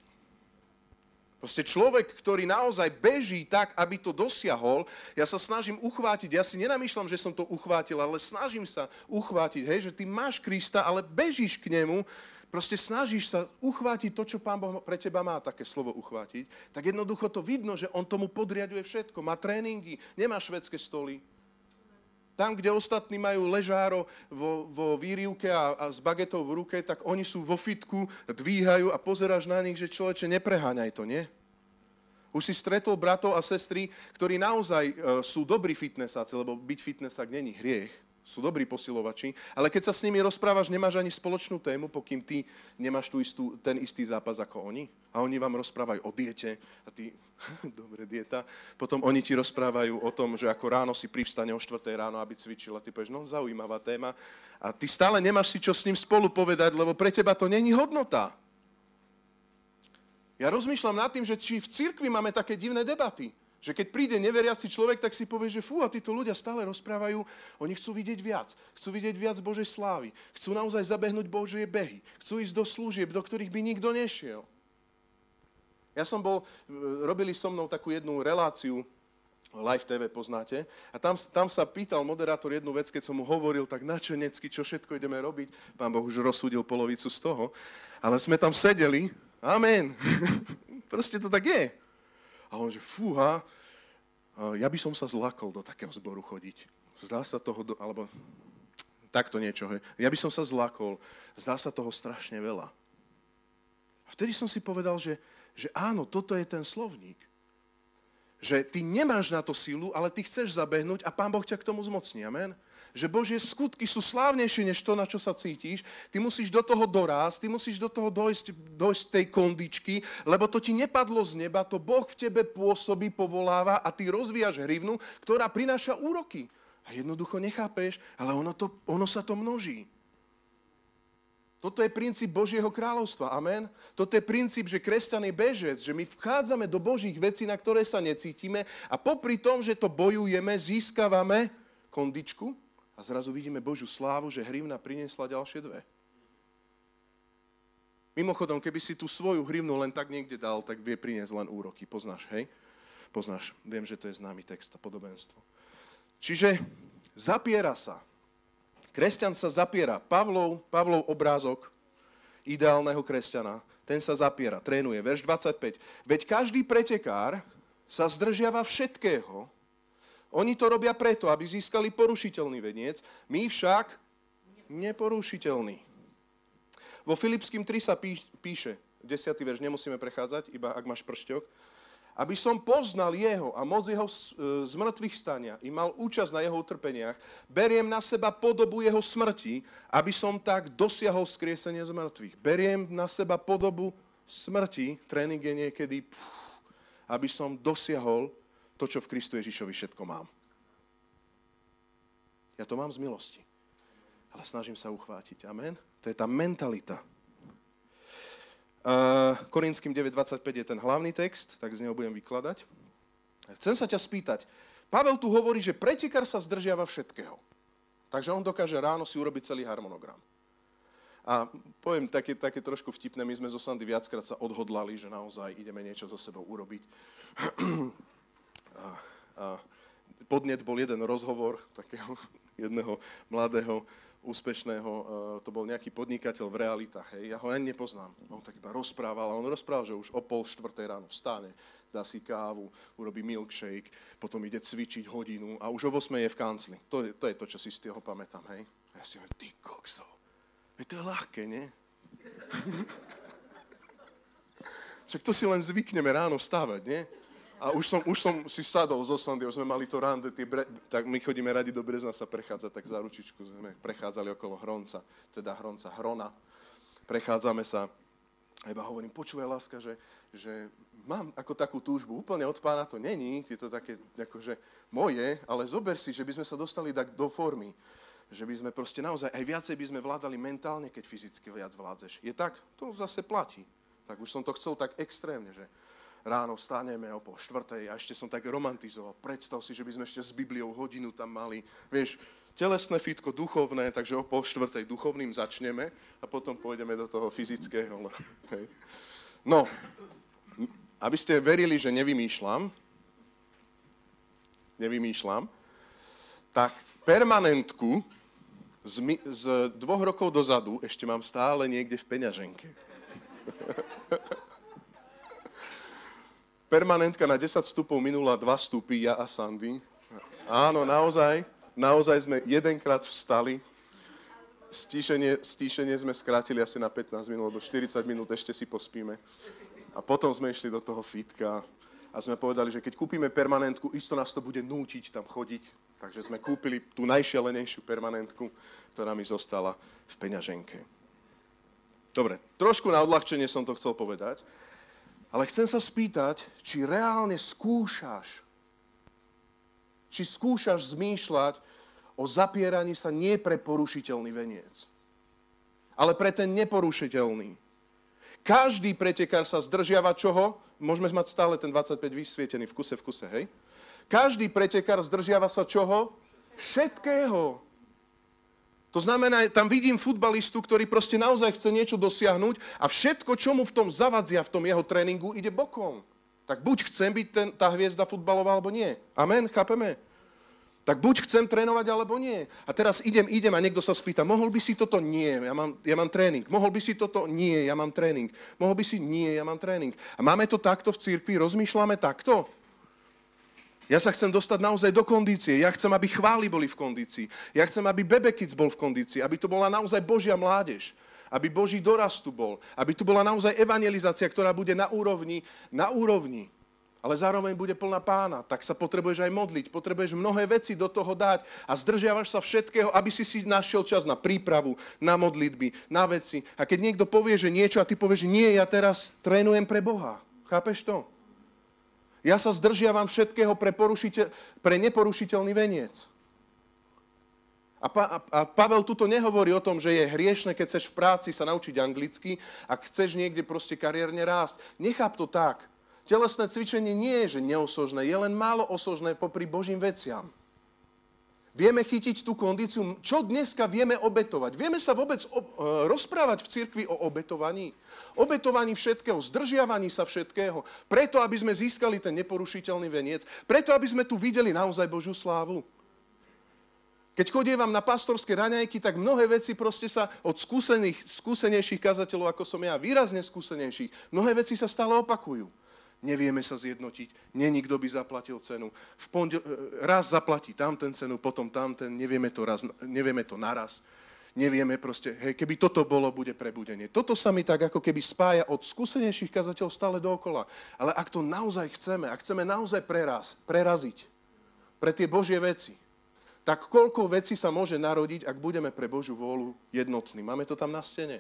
Proste človek, ktorý naozaj beží tak, aby to dosiahol, ja sa snažím uchvátiť, ja si nenamýšľam, že som to uchvátil, ale snažím sa uchvátiť, hej, že ty máš Krista, ale bežíš k nemu, proste snažíš sa uchvátiť to, čo Pán Boh pre teba má, také slovo uchvátiť, tak jednoducho to vidno, že on tomu podriaduje všetko. Má tréningy, nemá švedské stoly. Tam, kde ostatní majú ležáro vo, vo výrivke a, a s bagetou v ruke, tak oni sú vo fitku, dvíhajú a pozeráš na nich, že človeče, nepreháňaj to, nie? Už si stretol bratov a sestry, ktorí naozaj e, sú dobrí fitnessáci, lebo byť fitnessák není hriech, sú dobrí posilovači, ale keď sa s nimi rozprávaš, nemáš ani spoločnú tému, pokým ty nemáš tú istú, ten istý zápas ako oni. A oni vám rozprávajú o diete a ty, dobre, dieta. Potom oni ti rozprávajú o tom, že ako ráno si privstane o 4 ráno, aby cvičil a ty povieš, no zaujímavá téma. A ty stále nemáš si čo s ním spolu povedať, lebo pre teba to není hodnota. Ja rozmýšľam nad tým, že či v cirkvi máme také divné debaty. Že keď príde neveriaci človek, tak si povie, že fú, a títo ľudia stále rozprávajú, oni chcú vidieť viac. Chcú vidieť viac Božej slávy. Chcú naozaj zabehnúť Božie behy. Chcú ísť do služieb, do ktorých by nikto nešiel. Ja som bol, robili so mnou takú jednu reláciu, Live TV poznáte, a tam, tam sa pýtal moderátor jednu vec, keď som mu hovoril tak načenecky, čo všetko ideme robiť. Pán Boh už rozsúdil polovicu z toho, ale sme tam sedeli, amen. Proste to tak je. A on že, fúha, ja by som sa zlakol do takého zboru chodiť. Zdá sa toho, do, alebo takto niečo. Hej. Ja by som sa zlakol. Zdá sa toho strašne veľa. A vtedy som si povedal, že, že áno, toto je ten slovník. Že ty nemáš na to silu, ale ty chceš zabehnúť a Pán Boh ťa k tomu zmocní. Amen? Že Božie skutky sú slávnejšie než to, na čo sa cítiš. Ty musíš do toho dorásť, ty musíš do toho dojsť, dojsť tej kondičky, lebo to ti nepadlo z neba, to Boh v tebe pôsobí, povoláva a ty rozvíjaš hrivnu, ktorá prináša úroky. A jednoducho nechápeš, ale ono, to, ono sa to množí. Toto je princíp Božieho kráľovstva. Amen. Toto je princíp, že kresťan je bežec, že my vchádzame do Božích vecí, na ktoré sa necítime a popri tom, že to bojujeme, získavame kondičku a zrazu vidíme Božiu slávu, že hrivna priniesla ďalšie dve. Mimochodom, keby si tú svoju hrivnu len tak niekde dal, tak vie priniesť len úroky. Poznáš, hej? Poznáš. Viem, že to je známy text a podobenstvo. Čiže zapiera sa. Kresťan sa zapiera. Pavlov, Pavlov obrázok ideálneho kresťana, ten sa zapiera, trénuje. Verš 25. Veď každý pretekár sa zdržiava všetkého. Oni to robia preto, aby získali porušiteľný veniec, my však neporušiteľný. Vo Filipským 3 sa píše, 10. verš, nemusíme prechádzať, iba ak máš pršťok, aby som poznal jeho a moc jeho z e, mŕtvych stania i mal účasť na jeho utrpeniach, beriem na seba podobu jeho smrti, aby som tak dosiahol skriesenie z mŕtvych. Beriem na seba podobu smrti, tréning je niekedy, pff, aby som dosiahol to, čo v Kristu Ježišovi všetko mám. Ja to mám z milosti, ale snažím sa uchvátiť. Amen? To je tá mentalita. Korinským 9.25 je ten hlavný text, tak z neho budem vykladať. Chcem sa ťa spýtať. Pavel tu hovorí, že pretekár sa zdržiava všetkého. Takže on dokáže ráno si urobiť celý harmonogram. A poviem také, také trošku vtipné, my sme zo Sandy viackrát sa odhodlali, že naozaj ideme niečo so sebou urobiť. a, podnet bol jeden rozhovor takého jedného mladého úspešného, to bol nejaký podnikateľ v realitách, hej, ja ho ani nepoznám. On tak iba rozprával a on rozprával, že už o pol štvrtej ráno vstane, dá si kávu, urobí milkshake, potom ide cvičiť hodinu a už o 8 je v kancli. To je, to je to, čo si z toho pamätám, hej. Ja si hovorím, ty kokso, to ľahké, nie? Však to si len zvykneme ráno vstávať, nie? A už som, už som si sadol zo Sandy, sme mali to rande, tie bre, tak my chodíme radi do Brezna sa prechádzať, tak za ručičku sme prechádzali okolo Hronca, teda Hronca, Hrona. Prechádzame sa a iba hovorím, počúvaj láska, že, že mám ako takú túžbu, úplne od pána to není, je to také akože moje, ale zober si, že by sme sa dostali tak do formy, že by sme proste naozaj aj viacej by sme vládali mentálne, keď fyzicky viac vládzeš. Je tak? To zase platí. Tak už som to chcel tak extrémne, že ráno vstaneme o pol štvrtej a ešte som tak romantizoval. Predstav si, že by sme ešte s Bibliou hodinu tam mali. Vieš, telesné fitko, duchovné, takže o pol štvrtej duchovným začneme a potom pôjdeme do toho fyzického. Hej. No, aby ste verili, že nevymýšľam, nevymýšľam, tak permanentku z, z dvoch rokov dozadu ešte mám stále niekde v peňaženke. Permanentka na 10 stupov minula 2 stupy, ja a Sandy. Áno, naozaj, naozaj sme jedenkrát vstali. Stíšenie, stíšenie sme skrátili asi na 15 minút, lebo 40 minút ešte si pospíme. A potom sme išli do toho fitka a sme povedali, že keď kúpime permanentku, isto nás to bude nútiť tam chodiť. Takže sme kúpili tú najšialenejšiu permanentku, ktorá mi zostala v peňaženke. Dobre, trošku na odľahčenie som to chcel povedať. Ale chcem sa spýtať, či reálne skúšaš, či skúšaš zmýšľať o zapieraní sa nie pre porušiteľný veniec, ale pre ten neporušiteľný. Každý pretekár sa zdržiava čoho? Môžeme mať stále ten 25 vysvietený v kuse v kuse, hej? Každý pretekár zdržiava sa čoho? Všetkého. To znamená, tam vidím futbalistu, ktorý proste naozaj chce niečo dosiahnuť a všetko, čo mu v tom zavadzia, v tom jeho tréningu, ide bokom. Tak buď chcem byť ten, tá hviezda futbalová, alebo nie. Amen, chápeme? Tak buď chcem trénovať, alebo nie. A teraz idem, idem a niekto sa spýta, mohol by si toto? Nie, ja mám, ja mám tréning. Mohol by si toto? Nie, ja mám tréning. Mohol by si? Nie, ja mám tréning. A máme to takto v cirkvi, rozmýšľame takto? Ja sa chcem dostať naozaj do kondície. Ja chcem, aby chvály boli v kondícii. Ja chcem, aby Bebekic bol v kondícii. Aby to bola naozaj Božia mládež. Aby Boží dorast tu bol. Aby tu bola naozaj evangelizácia, ktorá bude na úrovni, na úrovni ale zároveň bude plná pána, tak sa potrebuješ aj modliť, potrebuješ mnohé veci do toho dať a zdržiavaš sa všetkého, aby si si našiel čas na prípravu, na modlitby, na veci. A keď niekto povie, že niečo a ty povieš, nie, ja teraz trénujem pre Boha. Chápeš to? Ja sa zdržiavam všetkého pre, pre neporušiteľný veniec. A, pa, a Pavel tuto nehovorí o tom, že je hriešne, keď chceš v práci sa naučiť anglicky a chceš niekde proste kariérne rásť. Necháp to tak. Telesné cvičenie nie je, že neosožné, je len málo osožné popri Božím veciam. Vieme chytiť tú kondíciu. Čo dneska vieme obetovať? Vieme sa vôbec o, e, rozprávať v cirkvi o obetovaní? Obetovaní všetkého, zdržiavaní sa všetkého. Preto, aby sme získali ten neporušiteľný veniec. Preto, aby sme tu videli naozaj Božiu slávu. Keď chodievam na pastorské raňajky, tak mnohé veci proste sa od skúsených, skúsenejších kazateľov, ako som ja, výrazne skúsenejších, mnohé veci sa stále opakujú nevieme sa zjednotiť, není kto by zaplatil cenu. V pondel, raz zaplatí tamten cenu, potom tamten, nevieme to, raz, nevieme to naraz. Nevieme proste, hej, keby toto bolo, bude prebudenie. Toto sa mi tak ako keby spája od skúsenejších kazateľov stále dookola. Ale ak to naozaj chceme, ak chceme naozaj preraz, preraziť pre tie Božie veci, tak koľko vecí sa môže narodiť, ak budeme pre Božiu vôľu jednotní. Máme to tam na stene.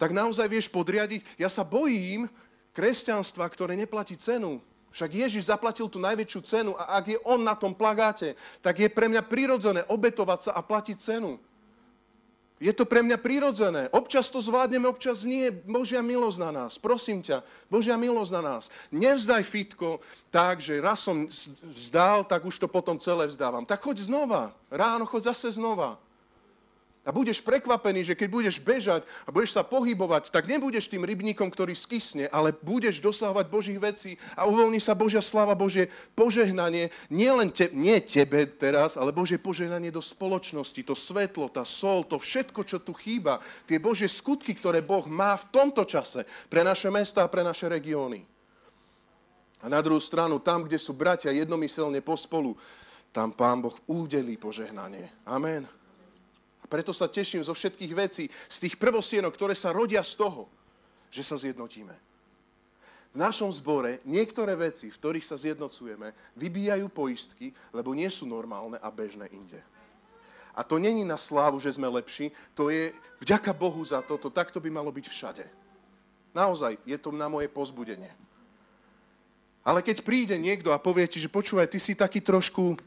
Tak naozaj vieš podriadiť. Ja sa bojím, kresťanstva, ktoré neplatí cenu. Však Ježiš zaplatil tú najväčšiu cenu a ak je on na tom plagáte, tak je pre mňa prirodzené obetovať sa a platiť cenu. Je to pre mňa prirodzené. Občas to zvládneme, občas nie. Božia milosť na nás. Prosím ťa, Božia milosť na nás. Nevzdaj fitko tak, že raz som vzdal, tak už to potom celé vzdávam. Tak choď znova. Ráno choď zase znova. A budeš prekvapený, že keď budeš bežať a budeš sa pohybovať, tak nebudeš tým rybníkom, ktorý skysne, ale budeš dosahovať Božích vecí a uvoľní sa Božia slava, Božie požehnanie, nie len te, nie tebe teraz, ale Božie požehnanie do spoločnosti, to svetlo, tá sol, to všetko, čo tu chýba, tie Božie skutky, ktoré Boh má v tomto čase pre naše mesta a pre naše regióny. A na druhú stranu, tam, kde sú bratia jednomyselne pospolu, tam Pán Boh údelí požehnanie. Amen preto sa teším zo všetkých vecí, z tých prvosienok, ktoré sa rodia z toho, že sa zjednotíme. V našom zbore niektoré veci, v ktorých sa zjednocujeme, vybíjajú poistky, lebo nie sú normálne a bežné inde. A to není na slávu, že sme lepší, to je vďaka Bohu za toto, takto by malo byť všade. Naozaj, je to na moje pozbudenie. Ale keď príde niekto a povie ti, že počúvaj, ty si taký trošku,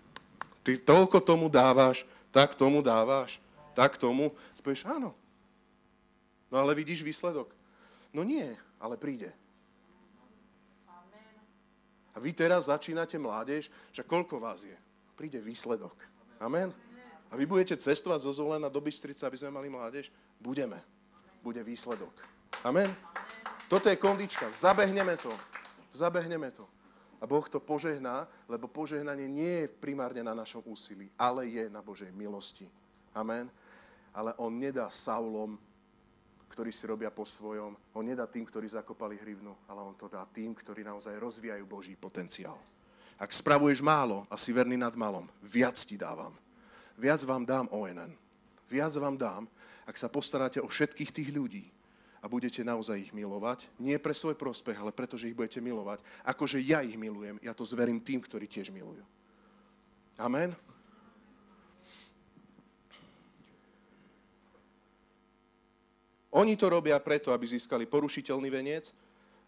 ty toľko tomu dávaš, tak tomu dávaš tak tomu, povieš áno. No ale vidíš výsledok? No nie, ale príde. A vy teraz začínate mládež, že koľko vás je? Príde výsledok. Amen. A vy budete cestovať zo Zolena do Bystrica, aby sme mali mládež? Budeme. Bude výsledok. Amen. Toto je kondička. Zabehneme to. Zabehneme to. A Boh to požehná, lebo požehnanie nie je primárne na našom úsilí, ale je na Božej milosti. Amen ale on nedá Saulom, ktorí si robia po svojom. On nedá tým, ktorí zakopali hrivnu, ale on to dá tým, ktorí naozaj rozvíjajú Boží potenciál. Ak spravuješ málo a si verný nad malom, viac ti dávam. Viac vám dám ONN. Viac vám dám, ak sa postaráte o všetkých tých ľudí a budete naozaj ich milovať. Nie pre svoj prospech, ale preto, ich budete milovať. Akože ja ich milujem, ja to zverím tým, ktorí tiež milujú. Amen. Oni to robia preto, aby získali porušiteľný veniec,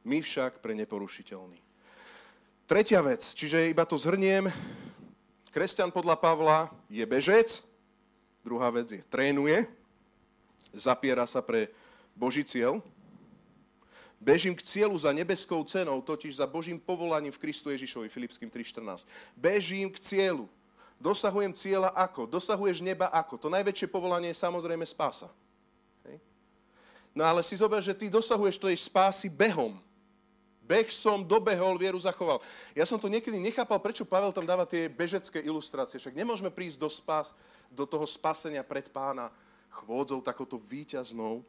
my však pre neporušiteľný. Tretia vec, čiže iba to zhrniem. Kresťan podľa Pavla je bežec, druhá vec je trénuje, zapiera sa pre Boží cieľ, bežím k cieľu za nebeskou cenou, totiž za Božím povolaním v Kristu Ježišovi, Filipským 3.14. Bežím k cieľu. Dosahujem cieľa ako? Dosahuješ neba ako? To najväčšie povolanie je samozrejme spása. No ale si zober, že ty dosahuješ tej spásy behom. Beh som dobehol, vieru zachoval. Ja som to niekedy nechápal, prečo Pavel tam dáva tie bežecké ilustrácie. Však nemôžeme prísť do, spás, do toho spasenia pred pána chvôdzou takouto výťaznou,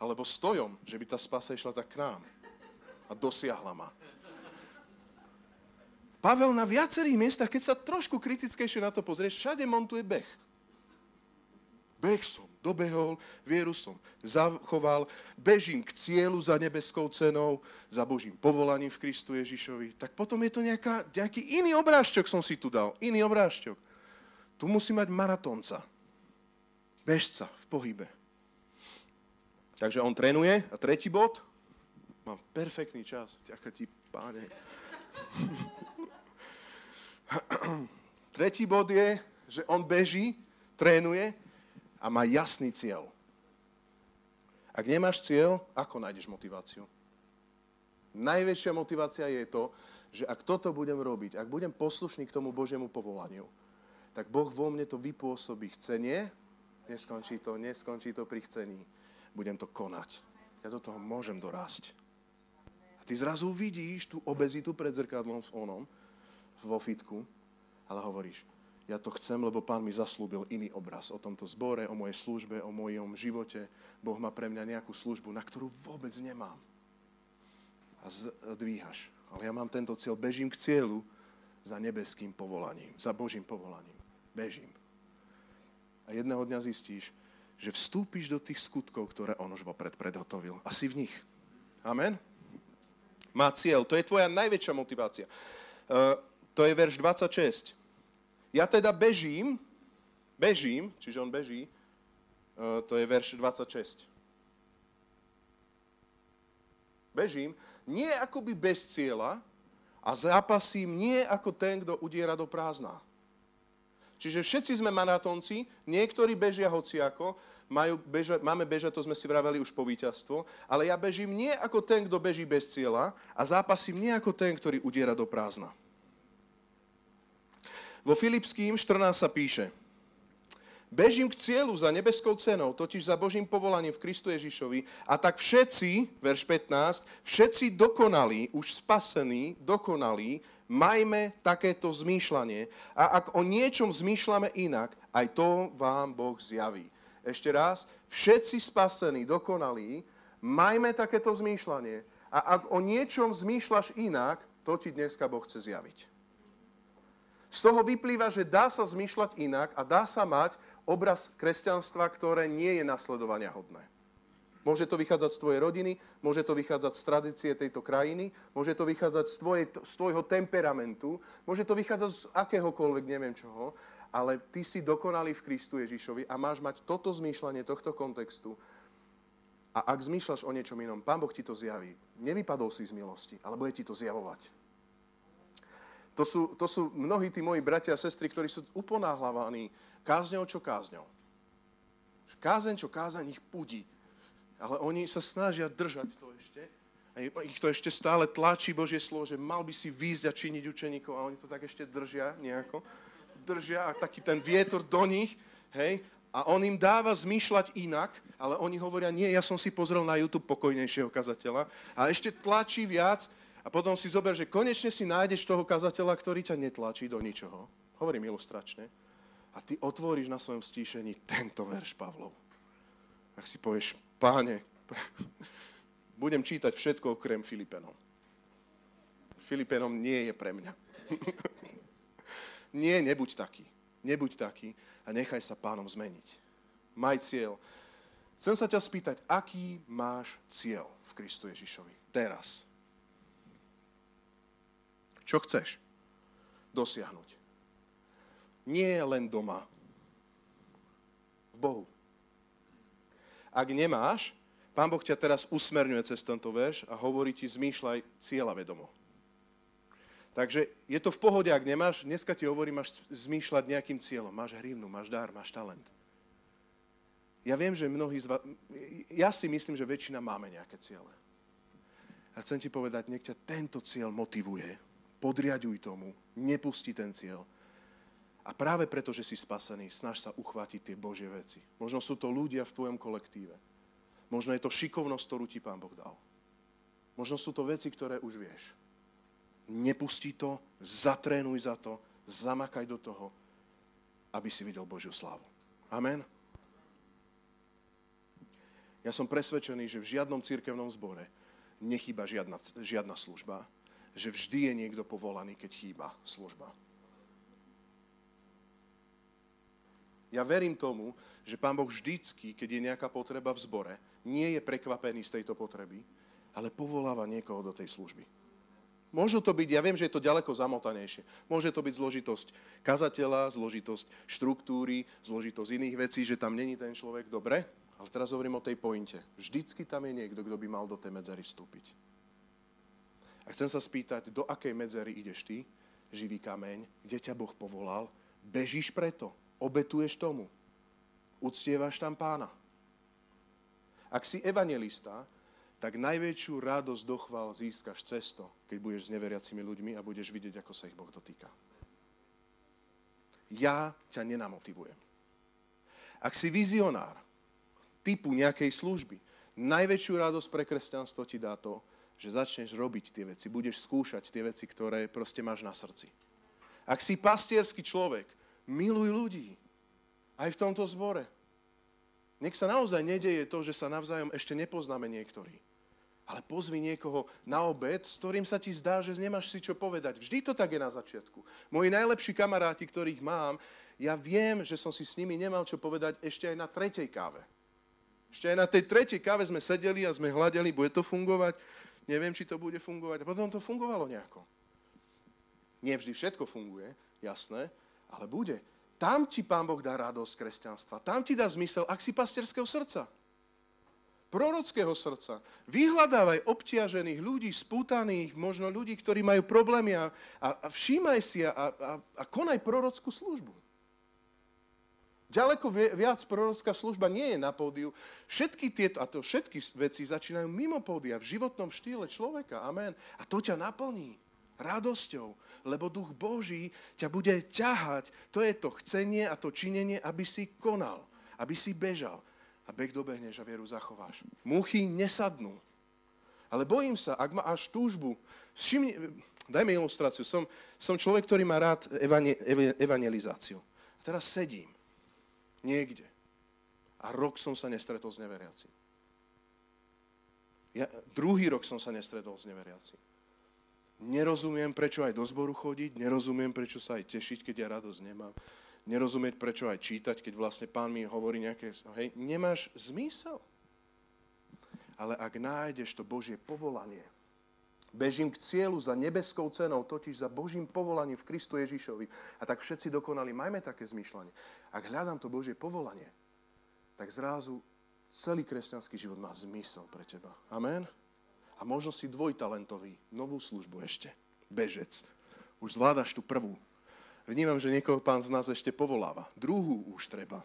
alebo stojom, že by tá spása išla tak k nám a dosiahla ma. Pavel na viacerých miestach, keď sa trošku kritickejšie na to pozrieš, všade montuje beh. Beh som dobehol, vieru som zachoval, bežím k cieľu za nebeskou cenou, za Božím povolaním v Kristu Ježišovi, tak potom je to nejaká, nejaký iný obrážťok som si tu dal, iný obrážťok. Tu musí mať maratónca, bežca v pohybe. Takže on trénuje a tretí bod, mám perfektný čas, ďaká ti páne. tretí bod je, že on beží, trénuje a má jasný cieľ. Ak nemáš cieľ, ako nájdeš motiváciu? Najväčšia motivácia je to, že ak toto budem robiť, ak budem poslušný k tomu Božiemu povolaniu, tak Boh vo mne to vypôsobí. Chce nie? Neskončí to, neskončí to pri chcení. Budem to konať. Ja do toho môžem dorásť. A ty zrazu vidíš tú obezitu pred zrkadlom v onom, vo fitku, ale hovoríš, ja to chcem, lebo pán mi zaslúbil iný obraz o tomto zbore, o mojej službe, o mojom živote. Boh má pre mňa nejakú službu, na ktorú vôbec nemám. A dvíhaš. Ale ja mám tento cieľ, bežím k cieľu za nebeským povolaním, za Božím povolaním. Bežím. A jedného dňa zistíš, že vstúpiš do tých skutkov, ktoré on už vopred predhotovil. A si v nich. Amen? Má cieľ. To je tvoja najväčšia motivácia. Uh, to je verš 26. Ja teda bežím, bežím, čiže on beží, e, to je verš 26. Bežím, nie akoby bez cieľa a zápasím nie ako ten, kto udiera do prázdna. Čiže všetci sme maratónci, niektorí bežia hociako, majú beža, máme bežať, to sme si vraveli už po víťazstvo, ale ja bežím nie ako ten, kto beží bez cieľa a zápasím nie ako ten, ktorý udiera do prázdna. Vo Filipským 14 sa píše, Bežím k cieľu za nebeskou cenou, totiž za Božím povolaním v Kristu Ježišovi. A tak všetci, verš 15, všetci dokonalí, už spasení, dokonalí, majme takéto zmýšľanie. A ak o niečom zmýšľame inak, aj to vám Boh zjaví. Ešte raz, všetci spasení, dokonalí, majme takéto zmýšľanie. A ak o niečom zmýšľaš inak, to ti dneska Boh chce zjaviť. Z toho vyplýva, že dá sa zmýšľať inak a dá sa mať obraz kresťanstva, ktoré nie je nasledovania hodné. Môže to vychádzať z tvojej rodiny, môže to vychádzať z tradície tejto krajiny, môže to vychádzať z, tvojej, z tvojho temperamentu, môže to vychádzať z akéhokoľvek, neviem čoho, ale ty si dokonalý v Kristu Ježišovi a máš mať toto zmýšľanie tohto kontextu. A ak zmýšľaš o niečom inom, Pán Boh ti to zjaví. Nevypadol si z milosti, ale bude ti to zjavovať. To sú, to sú mnohí tí moji bratia a sestry, ktorí sú uponáhlavaní kázňou čo kázňou. Kázeň čo kázeň ich pudí. Ale oni sa snažia držať to ešte. A ich to ešte stále tlačí Božie slovo, že mal by si výjsť a činiť učeníkov. A oni to tak ešte držia nejako. Držia a taký ten vietor do nich. Hej, a on im dáva zmýšľať inak, ale oni hovoria, nie, ja som si pozrel na YouTube pokojnejšieho kazateľa a ešte tlačí viac a potom si zober, že konečne si nájdeš toho kazateľa, ktorý ťa netlačí do ničoho. Hovorím ilustračne. A ty otvoríš na svojom stíšení tento verš Pavlov. Ak si povieš, páne, budem čítať všetko okrem Filipenom. Filipenom nie je pre mňa. nie, nebuď taký. Nebuď taký a nechaj sa pánom zmeniť. Maj cieľ. Chcem sa ťa spýtať, aký máš cieľ v Kristu Ježišovi teraz? Čo chceš dosiahnuť? Nie len doma. V Bohu. Ak nemáš, Pán Boh ťa teraz usmerňuje cez tento verš a hovorí ti, zmýšľaj cieľa vedomo. Takže je to v pohode, ak nemáš, dneska ti hovorím, máš zmýšľať nejakým cieľom. Máš hrivnu, máš dar, máš talent. Ja viem, že mnohí z vás, ja si myslím, že väčšina máme nejaké ciele. A chcem ti povedať, nech ťa tento cieľ motivuje podriaduj tomu, nepusti ten cieľ. A práve preto, že si spasený, snaž sa uchvátiť tie Božie veci. Možno sú to ľudia v tvojom kolektíve. Možno je to šikovnosť, ktorú ti Pán Boh dal. Možno sú to veci, ktoré už vieš. Nepusti to, zatrénuj za to, zamakaj do toho, aby si videl Božiu slávu. Amen. Ja som presvedčený, že v žiadnom církevnom zbore nechýba žiadna, žiadna služba, že vždy je niekto povolaný, keď chýba služba. Ja verím tomu, že Pán Boh vždycky, keď je nejaká potreba v zbore, nie je prekvapený z tejto potreby, ale povoláva niekoho do tej služby. Môžu to byť, ja viem, že je to ďaleko zamotanejšie. Môže to byť zložitosť kazateľa, zložitosť štruktúry, zložitosť iných vecí, že tam není ten človek dobre, ale teraz hovorím o tej pointe. Vždycky tam je niekto, kto by mal do tej medzery vstúpiť. A chcem sa spýtať, do akej medzery ideš ty, živý kameň, kde ťa Boh povolal, Bežíš preto, obetuješ tomu, uctievaš tam pána. Ak si evangelista, tak najväčšiu radosť dochval získaš cesto, keď budeš s neveriacimi ľuďmi a budeš vidieť, ako sa ich Boh dotýka. Ja ťa nenamotivujem. Ak si vizionár typu nejakej služby, najväčšiu radosť pre kresťanstvo ti dá to, že začneš robiť tie veci, budeš skúšať tie veci, ktoré proste máš na srdci. Ak si pastierský človek, miluj ľudí. Aj v tomto zbore. Nech sa naozaj nedeje to, že sa navzájom ešte nepoznáme niektorí. Ale pozvi niekoho na obed, s ktorým sa ti zdá, že nemáš si čo povedať. Vždy to tak je na začiatku. Moji najlepší kamaráti, ktorých mám, ja viem, že som si s nimi nemal čo povedať ešte aj na tretej káve. Ešte aj na tej tretej káve sme sedeli a sme hľadeli, bude to fungovať, neviem, či to bude fungovať. A potom to fungovalo nejako. Nie vždy všetko funguje, jasné, ale bude. Tam ti Pán Boh dá radosť kresťanstva. Tam ti dá zmysel, ak si pasterského srdca. Prorockého srdca. Vyhľadávaj obťažených ľudí, spútaných, možno ľudí, ktorí majú problémy a, a všímaj si a, a, a konaj prorockú službu. Ďaleko viac prorocká služba nie je na pódiu. Všetky tieto, a to všetky veci začínajú mimo pódia, v životnom štýle človeka. Amen. A to ťa naplní radosťou, lebo duch Boží ťa bude ťahať. To je to chcenie a to činenie, aby si konal, aby si bežal. A beh dobehneš a vieru zachováš. Muchy nesadnú. Ale bojím sa, ak máš túžbu, všimni, dajme ilustráciu, som, som človek, ktorý má rád evangelizáciu. A teraz sedím niekde. A rok som sa nestretol s neveriacím. Ja, druhý rok som sa nestretol s neveriacím. Nerozumiem, prečo aj do zboru chodiť, nerozumiem, prečo sa aj tešiť, keď ja radosť nemám. Nerozumieť, prečo aj čítať, keď vlastne pán mi hovorí nejaké... Hej, nemáš zmysel. Ale ak nájdeš to Božie povolanie, bežím k cieľu za nebeskou cenou, totiž za Božím povolaním v Kristu Ježišovi. A tak všetci dokonali, majme také zmýšľanie. Ak hľadám to Božie povolanie, tak zrazu celý kresťanský život má zmysel pre teba. Amen? A možno si dvojtalentový, novú službu ešte, bežec. Už zvládaš tú prvú. Vnímam, že niekoho pán z nás ešte povoláva. Druhú už treba.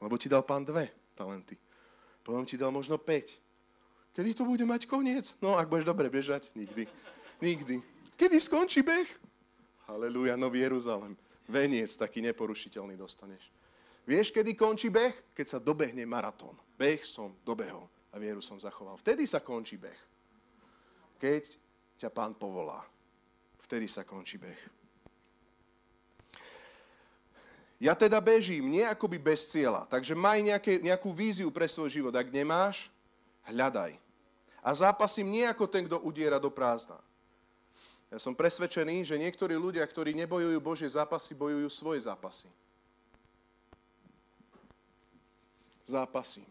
Lebo ti dal pán dve talenty. Potom ti dal možno 5. Kedy to bude mať koniec? No, ak budeš dobre bežať, nikdy. Nikdy. Kedy skončí beh? Halelúja, Nový Jeruzalem. Veniec taký neporušiteľný dostaneš. Vieš, kedy končí beh? Keď sa dobehne maratón. Beh som dobehol a vieru som zachoval. Vtedy sa končí beh. Keď ťa pán povolá. Vtedy sa končí beh. Ja teda bežím, nie akoby bez cieľa. Takže maj nejaké, nejakú víziu pre svoj život. Ak nemáš, hľadaj. A zápasím nie ako ten, kto udiera do prázdna. Ja som presvedčený, že niektorí ľudia, ktorí nebojujú Božie zápasy, bojujú svoje zápasy. Zápasím.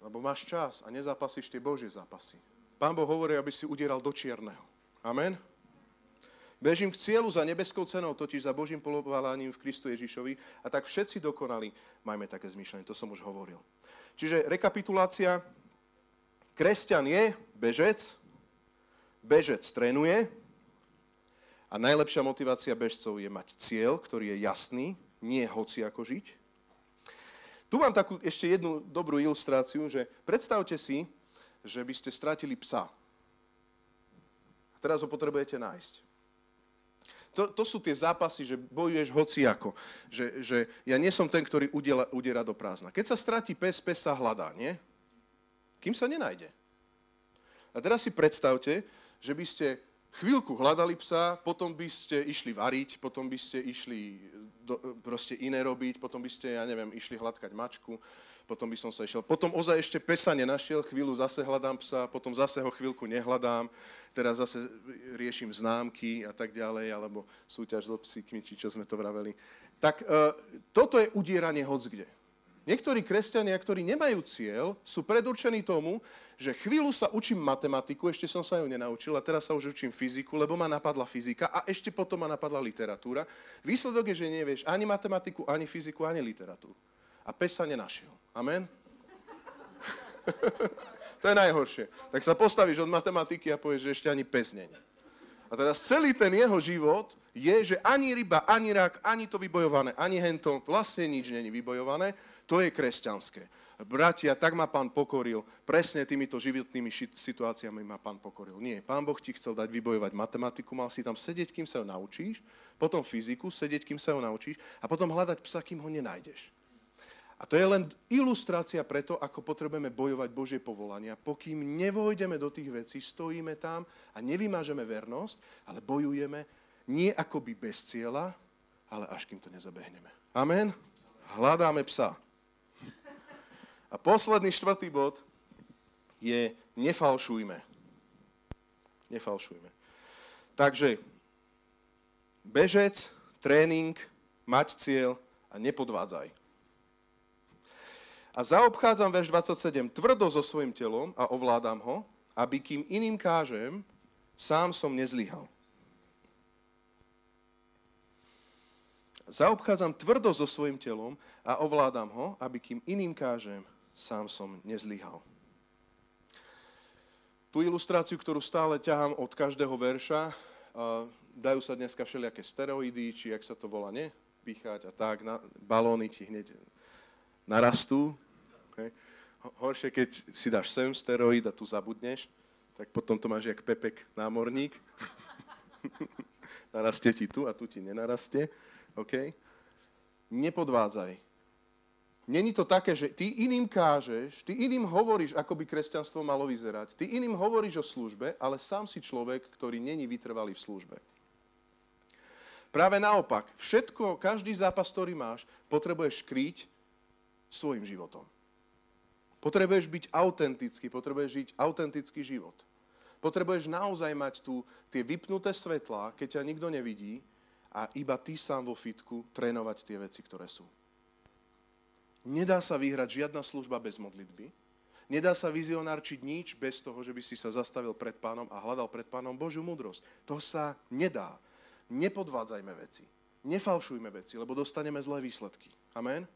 Lebo máš čas a nezápasíš tie Božie zápasy. Pán Boh hovorí, aby si udieral do čierneho. Amen? Bežím k cieľu za nebeskou cenou, totiž za Božím polovalaním v Kristu Ježišovi a tak všetci dokonali. Majme také zmýšľanie, to som už hovoril. Čiže rekapitulácia, Kresťan je bežec, bežec trénuje a najlepšia motivácia bežcov je mať cieľ, ktorý je jasný, nie hoci ako žiť. Tu mám takú ešte jednu dobrú ilustráciu, že predstavte si, že by ste stratili psa. A teraz ho potrebujete nájsť. To, to sú tie zápasy, že bojuješ hociako. Že, že ja nie som ten, ktorý udiera, udiera do prázdna. Keď sa stratí pes, pes sa hľadá, nie? Kým sa nenájde. A teraz si predstavte, že by ste chvíľku hľadali psa, potom by ste išli variť, potom by ste išli do, proste iné robiť, potom by ste, ja neviem, išli hladkať mačku, potom by som sa išiel. Potom ozaj ešte pesa nenašiel, chvíľu zase hľadám psa, potom zase ho chvíľku nehľadám, teraz zase riešim známky a tak ďalej, alebo súťaž s obsíkmi, či čo sme to vraveli. Tak e, toto je udieranie hoc kde. Niektorí kresťania, ktorí nemajú cieľ, sú predurčení tomu, že chvíľu sa učím matematiku, ešte som sa ju nenaučil, a teraz sa už učím fyziku, lebo ma napadla fyzika a ešte potom ma napadla literatúra. Výsledok je, že nevieš ani matematiku, ani fyziku, ani literatúru. A pes sa nenašiel. Amen? to je najhoršie. Tak sa postavíš od matematiky a povieš, že ešte ani pes není. A teraz celý ten jeho život je, že ani ryba, ani rak, ani to vybojované, ani hento, vlastne nič není vybojované, to je kresťanské. Bratia, tak ma pán pokoril, presne týmito životnými situáciami ma pán pokoril. Nie, pán Boh ti chcel dať vybojovať matematiku, mal si tam sedieť, kým sa ho naučíš, potom fyziku, sedieť, kým sa ho naučíš a potom hľadať psa, kým ho nenájdeš. A to je len ilustrácia preto, ako potrebujeme bojovať Božie povolania. Pokým nevojdeme do tých vecí, stojíme tam a nevymážeme vernosť, ale bojujeme nie akoby bez cieľa, ale až kým to nezabehneme. Amen? Hľadáme psa. A posledný štvrtý bod je nefalšujme. Nefalšujme. Takže bežec, tréning, mať cieľ a nepodvádzaj. A zaobchádzam, verš 27, tvrdo so svojim telom a ovládam ho, aby kým iným kážem, sám som nezlyhal. Zaobchádzam tvrdo so svojim telom a ovládam ho, aby kým iným kážem, sám som nezlyhal. Tú ilustráciu, ktorú stále ťahám od každého verša, dajú sa dneska všelijaké steroidy, či jak sa to volá, ne? Píchať a tak, na, balóny ti hneď narastú. Hej. Horšie, keď si dáš sem steroid a tu zabudneš, tak potom to máš jak Pepek námorník. narastie ti tu a tu ti nenarastie. OK? Nepodvádzaj. Není to také, že ty iným kážeš, ty iným hovoríš, ako by kresťanstvo malo vyzerať. Ty iným hovoríš o službe, ale sám si človek, ktorý není vytrvalý v službe. Práve naopak, všetko, každý zápas, ktorý máš, potrebuješ kryť svojim životom. Potrebuješ byť autentický, potrebuješ žiť autentický život. Potrebuješ naozaj mať tu tie vypnuté svetlá, keď ťa nikto nevidí a iba ty sám vo fitku trénovať tie veci, ktoré sú. Nedá sa vyhrať žiadna služba bez modlitby. Nedá sa vizionárčiť nič bez toho, že by si sa zastavil pred pánom a hľadal pred pánom Božiu múdrosť. To sa nedá. Nepodvádzajme veci. Nefalšujme veci, lebo dostaneme zlé výsledky. Amen?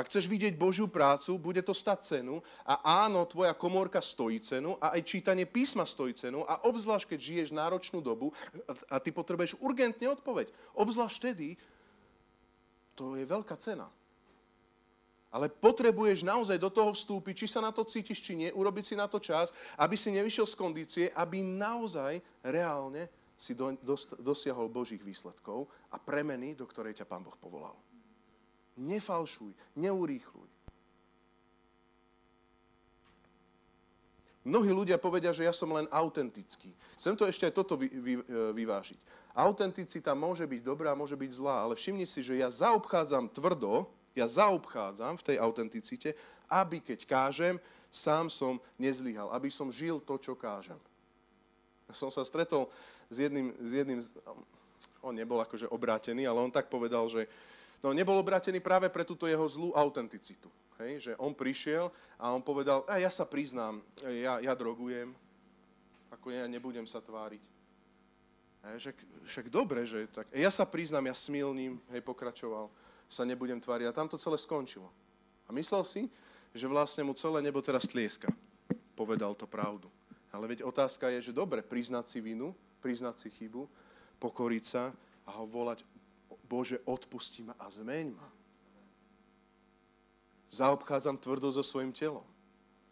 Ak chceš vidieť Božiu prácu, bude to stať cenu a áno, tvoja komórka stojí cenu a aj čítanie písma stojí cenu a obzvlášť, keď žiješ náročnú dobu a ty potrebuješ urgentne odpoveď. Obzvlášť vtedy, to je veľká cena. Ale potrebuješ naozaj do toho vstúpiť, či sa na to cítiš, či nie, urobiť si na to čas, aby si nevyšiel z kondície, aby naozaj reálne si do, dos, dosiahol Božích výsledkov a premeny, do ktorej ťa Pán Boh povolal. Nefalšuj, neurýchluj. Mnohí ľudia povedia, že ja som len autentický. Chcem to ešte aj toto vy, vy, e, vyvážiť. Autenticita môže byť dobrá, môže byť zlá, ale všimni si, že ja zaobchádzam tvrdo, ja zaobchádzam v tej autenticite, aby keď kážem, sám som nezlyhal, aby som žil to, čo kážem. Som sa stretol s jedným, s jedným on nebol akože obrátený, ale on tak povedal, že No nebol obratený práve pre túto jeho zlú autenticitu. Hej, že on prišiel a on povedal, a ja sa priznám, ja, ja drogujem, ako ja nebudem sa tváriť. Hej, že, však dobre, že tak, ja sa priznám, ja smilním, hej, pokračoval, sa nebudem tváriť a tam to celé skončilo. A myslel si, že vlastne mu celé nebo teraz tlieska. Povedal to pravdu. Ale veď otázka je, že dobre, priznať si vinu, priznať si chybu, pokoriť sa a ho volať Bože, odpusti ma a zmeň ma. Zaobchádzam tvrdo so svojim telom.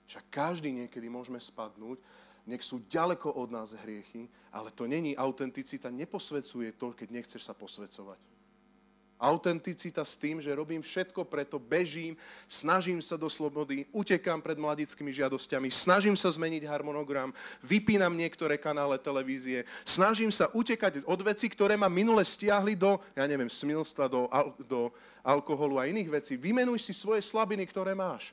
Však každý niekedy môžeme spadnúť, nech sú ďaleko od nás hriechy, ale to není autenticita, neposvecuje to, keď nechceš sa posvecovať. Autenticita s tým, že robím všetko preto, bežím, snažím sa do slobody, utekám pred mladickými žiadosťami, snažím sa zmeniť harmonogram, vypínam niektoré kanále televízie, snažím sa utekať od vecí, ktoré ma minule stiahli do, ja neviem, smilstva, do, do alkoholu a iných vecí. Vymenuj si svoje slabiny, ktoré máš.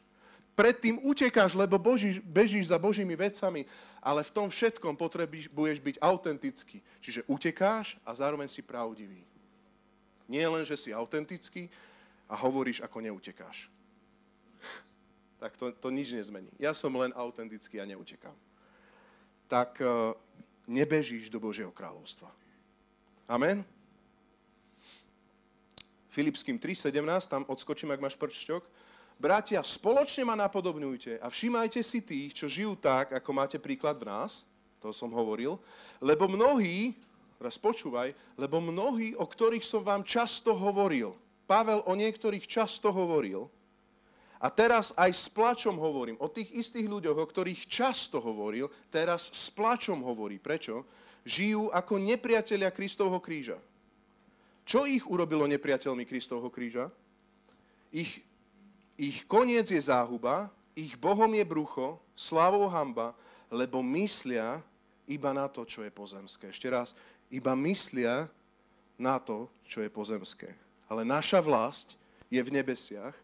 Predtým utekáš, lebo božíš, bežíš za Božími vecami, ale v tom všetkom potrebuješ byť autentický. Čiže utekáš a zároveň si pravdivý. Nie len, že si autentický a hovoríš, ako neutekáš. Tak to, to nič nezmení. Ja som len autentický a neutekám. Tak uh, nebežíš do Božieho kráľovstva. Amen? Filipským 3.17, tam odskočím, ak máš prčťok. Bratia, spoločne ma napodobňujte a všímajte si tých, čo žijú tak, ako máte príklad v nás. to som hovoril, lebo mnohí, teraz počúvaj, lebo mnohí, o ktorých som vám často hovoril, Pavel o niektorých často hovoril, a teraz aj s plačom hovorím o tých istých ľuďoch, o ktorých často hovoril, teraz s plačom hovorí. Prečo? Žijú ako nepriatelia Kristovho kríža. Čo ich urobilo nepriateľmi Kristovho kríža? Ich, ich koniec je záhuba, ich Bohom je brucho, slávou hamba, lebo myslia iba na to, čo je pozemské. Ešte raz, iba myslia na to, čo je pozemské. Ale naša vlast je v nebesiach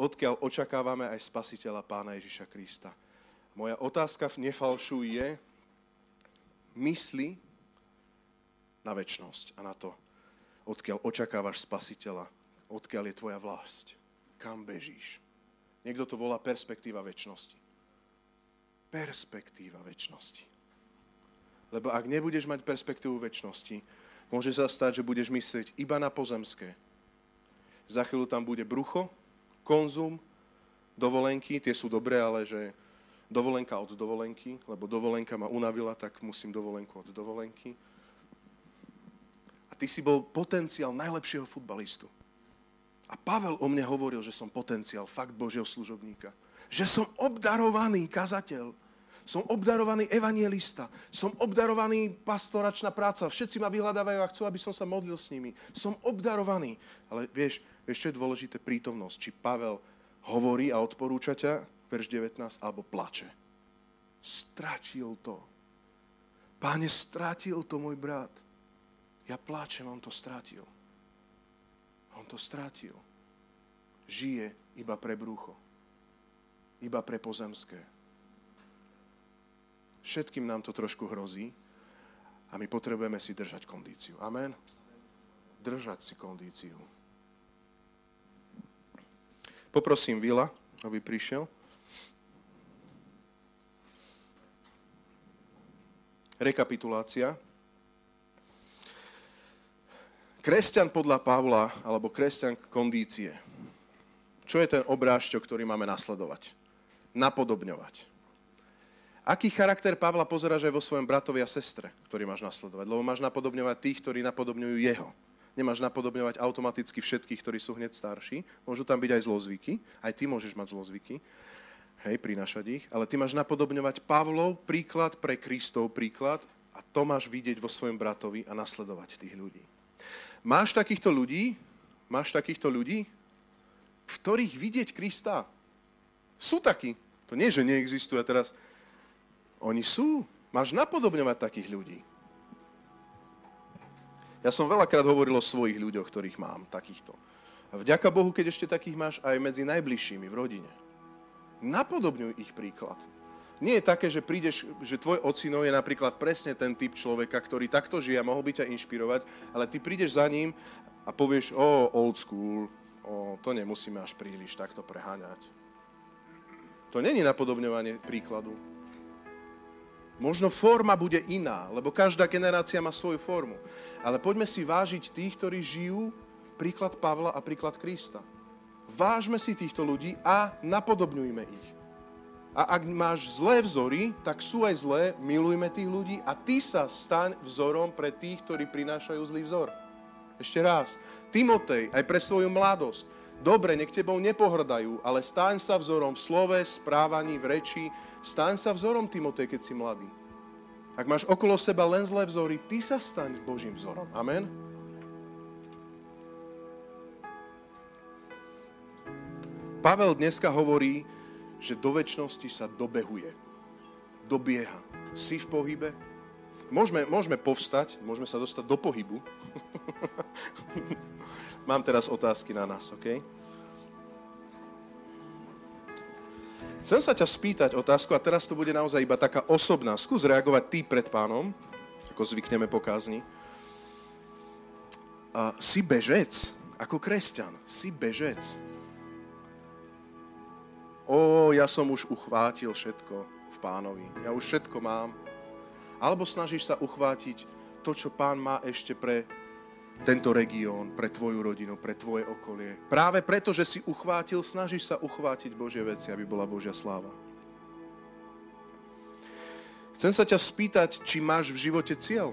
odkiaľ očakávame aj spasiteľa pána Ježiša Krista. Moja otázka v nefalšu je, mysli na väčnosť a na to, odkiaľ očakávaš spasiteľa, odkiaľ je tvoja vlast, kam bežíš. Niekto to volá perspektíva väčšnosti. Perspektíva väčšnosti. Lebo ak nebudeš mať perspektívu väčšnosti, môže sa stať, že budeš myslieť iba na pozemské. Za chvíľu tam bude brucho, konzum, dovolenky, tie sú dobré, ale že dovolenka od dovolenky, lebo dovolenka ma unavila, tak musím dovolenku od dovolenky. A ty si bol potenciál najlepšieho futbalistu. A Pavel o mne hovoril, že som potenciál, fakt Božieho služobníka. Že som obdarovaný kazateľ. Som obdarovaný evangelista. Som obdarovaný pastoračná práca. Všetci ma vyhľadávajú a chcú, aby som sa modlil s nimi. Som obdarovaný. Ale vieš, vieš, je dôležité? Prítomnosť. Či Pavel hovorí a odporúča ťa, verš 19, alebo plače. Stratil to. Páne, stratil to môj brat. Ja pláčem, on to stratil. On to stratil. Žije iba pre brucho. Iba pre pozemské Všetkým nám to trošku hrozí a my potrebujeme si držať kondíciu. Amen? Držať si kondíciu. Poprosím Vila, aby prišiel. Rekapitulácia. Kresťan podľa Pavla, alebo kresťan kondície. Čo je ten obrážťok, ktorý máme nasledovať? Napodobňovať. Aký charakter Pavla pozeráš aj vo svojom bratovi a sestre, ktorý máš nasledovať? Lebo máš napodobňovať tých, ktorí napodobňujú jeho. Nemáš napodobňovať automaticky všetkých, ktorí sú hneď starší. Môžu tam byť aj zlozvyky. Aj ty môžeš mať zlozvyky. Hej, prinašať ich. Ale ty máš napodobňovať Pavlov príklad pre Kristov príklad a to máš vidieť vo svojom bratovi a nasledovať tých ľudí. Máš takýchto ľudí, máš takýchto ľudí, v ktorých vidieť Krista. Sú takí. To nie, že neexistuje teraz oni sú. Máš napodobňovať takých ľudí. Ja som veľakrát hovoril o svojich ľuďoch, ktorých mám, takýchto. A vďaka Bohu, keď ešte takých máš aj medzi najbližšími v rodine. Napodobňuj ich príklad. Nie je také, že prídeš, že tvoj ocino je napríklad presne ten typ človeka, ktorý takto žije a mohol by ťa inšpirovať, ale ty prídeš za ním a povieš, o, old school, o, to nemusíme až príliš takto preháňať. To není napodobňovanie príkladu. Možno forma bude iná, lebo každá generácia má svoju formu. Ale poďme si vážiť tých, ktorí žijú príklad Pavla a príklad Krista. Vážme si týchto ľudí a napodobňujme ich. A ak máš zlé vzory, tak sú aj zlé, milujme tých ľudí a ty sa staň vzorom pre tých, ktorí prinášajú zlý vzor. Ešte raz, Timotej, aj pre svoju mladosť, dobre, nech tebou nepohrdajú, ale staň sa vzorom v slove, správaní, v reči, Staň sa vzorom, Timotej, keď si mladý. Ak máš okolo seba len zlé vzory, ty sa staň Božím vzorom. Amen? Pavel dneska hovorí, že do väčšnosti sa dobehuje. Dobieha. Si v pohybe? Môžeme, môžeme povstať, môžeme sa dostať do pohybu. Mám teraz otázky na nás, OK? Chcem sa ťa spýtať otázku, a teraz to bude naozaj iba taká osobná. Skús reagovať ty pred pánom, ako zvykneme po kázni. A si bežec, ako kresťan, si bežec. O, ja som už uchvátil všetko v pánovi. Ja už všetko mám. Alebo snažíš sa uchvátiť to, čo pán má ešte pre tento región, pre tvoju rodinu, pre tvoje okolie. Práve preto, že si uchvátil, snažíš sa uchvátiť Božie veci, aby bola Božia sláva. Chcem sa ťa spýtať, či máš v živote cieľ.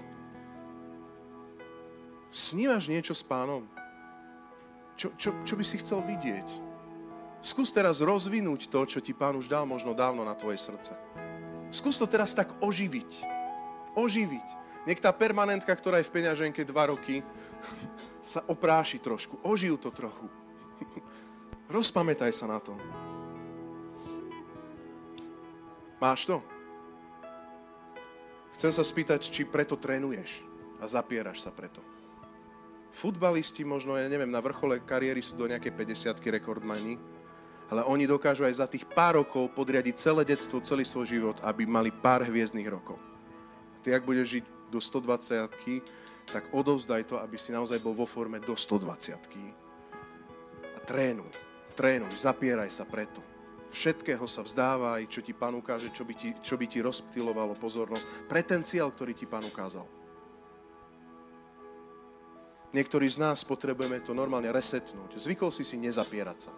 Snívaš niečo s pánom? Čo, čo, čo by si chcel vidieť? Skús teraz rozvinúť to, čo ti pán už dal možno dávno na tvoje srdce. Skús to teraz tak oživiť. Oživiť. Nech tá permanentka, ktorá je v peňaženke dva roky, sa opráši trošku. Ožijú to trochu. Rozpamätaj sa na to. Máš to? Chcem sa spýtať, či preto trénuješ a zapieraš sa preto. Futbalisti možno, ja neviem, na vrchole kariéry sú do nejaké 50 rekordmani, ale oni dokážu aj za tých pár rokov podriadiť celé detstvo, celý svoj život, aby mali pár hviezdnych rokov. Ty, ak budeš žiť do 120 tak odovzdaj to, aby si naozaj bol vo forme do 120 A trénuj, trénuj, zapieraj sa preto. Všetkého sa vzdávaj, čo ti pán ukáže, čo by ti, čo by ti rozptilovalo pozornosť pre ktorý ti pán ukázal. Niektorí z nás potrebujeme to normálne resetnúť. Zvykol si si nezapierať sa.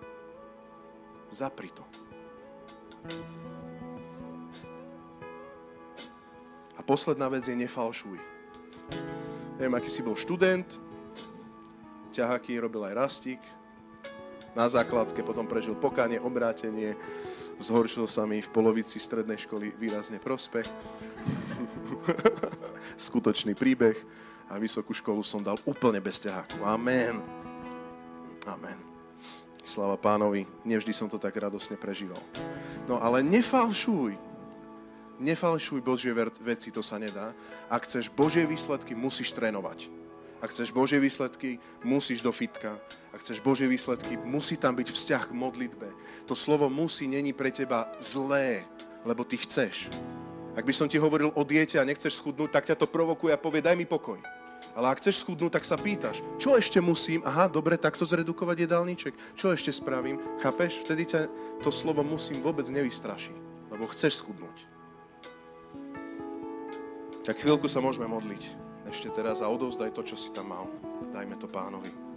Zapri to. A posledná vec je nefalšuj. Neviem, aký si bol študent, ťahaky robil aj rastík, na základke potom prežil pokanie, obrátenie, zhoršil sa mi v polovici strednej školy výrazne prospech. Skutočný príbeh a vysokú školu som dal úplne bez ťaháku. Amen. Amen. Slava pánovi, nevždy som to tak radosne prežíval. No ale nefalšuj. Nefalšuj Božie veci, to sa nedá. Ak chceš Božie výsledky, musíš trénovať. Ak chceš Božie výsledky, musíš do fitka. Ak chceš Božie výsledky, musí tam byť vzťah k modlitbe. To slovo musí není pre teba zlé, lebo ty chceš. Ak by som ti hovoril o diete a nechceš schudnúť, tak ťa to provokuje a povie, daj mi pokoj. Ale ak chceš schudnúť, tak sa pýtaš, čo ešte musím? Aha, dobre, takto zredukovať jedálniček. Čo ešte spravím? Chápeš? Vtedy ťa to slovo musím vôbec nevystraší, lebo chceš schudnúť. Tak chvíľku sa môžeme modliť ešte teraz a odovzdaj to, čo si tam mal. Dajme to pánovi.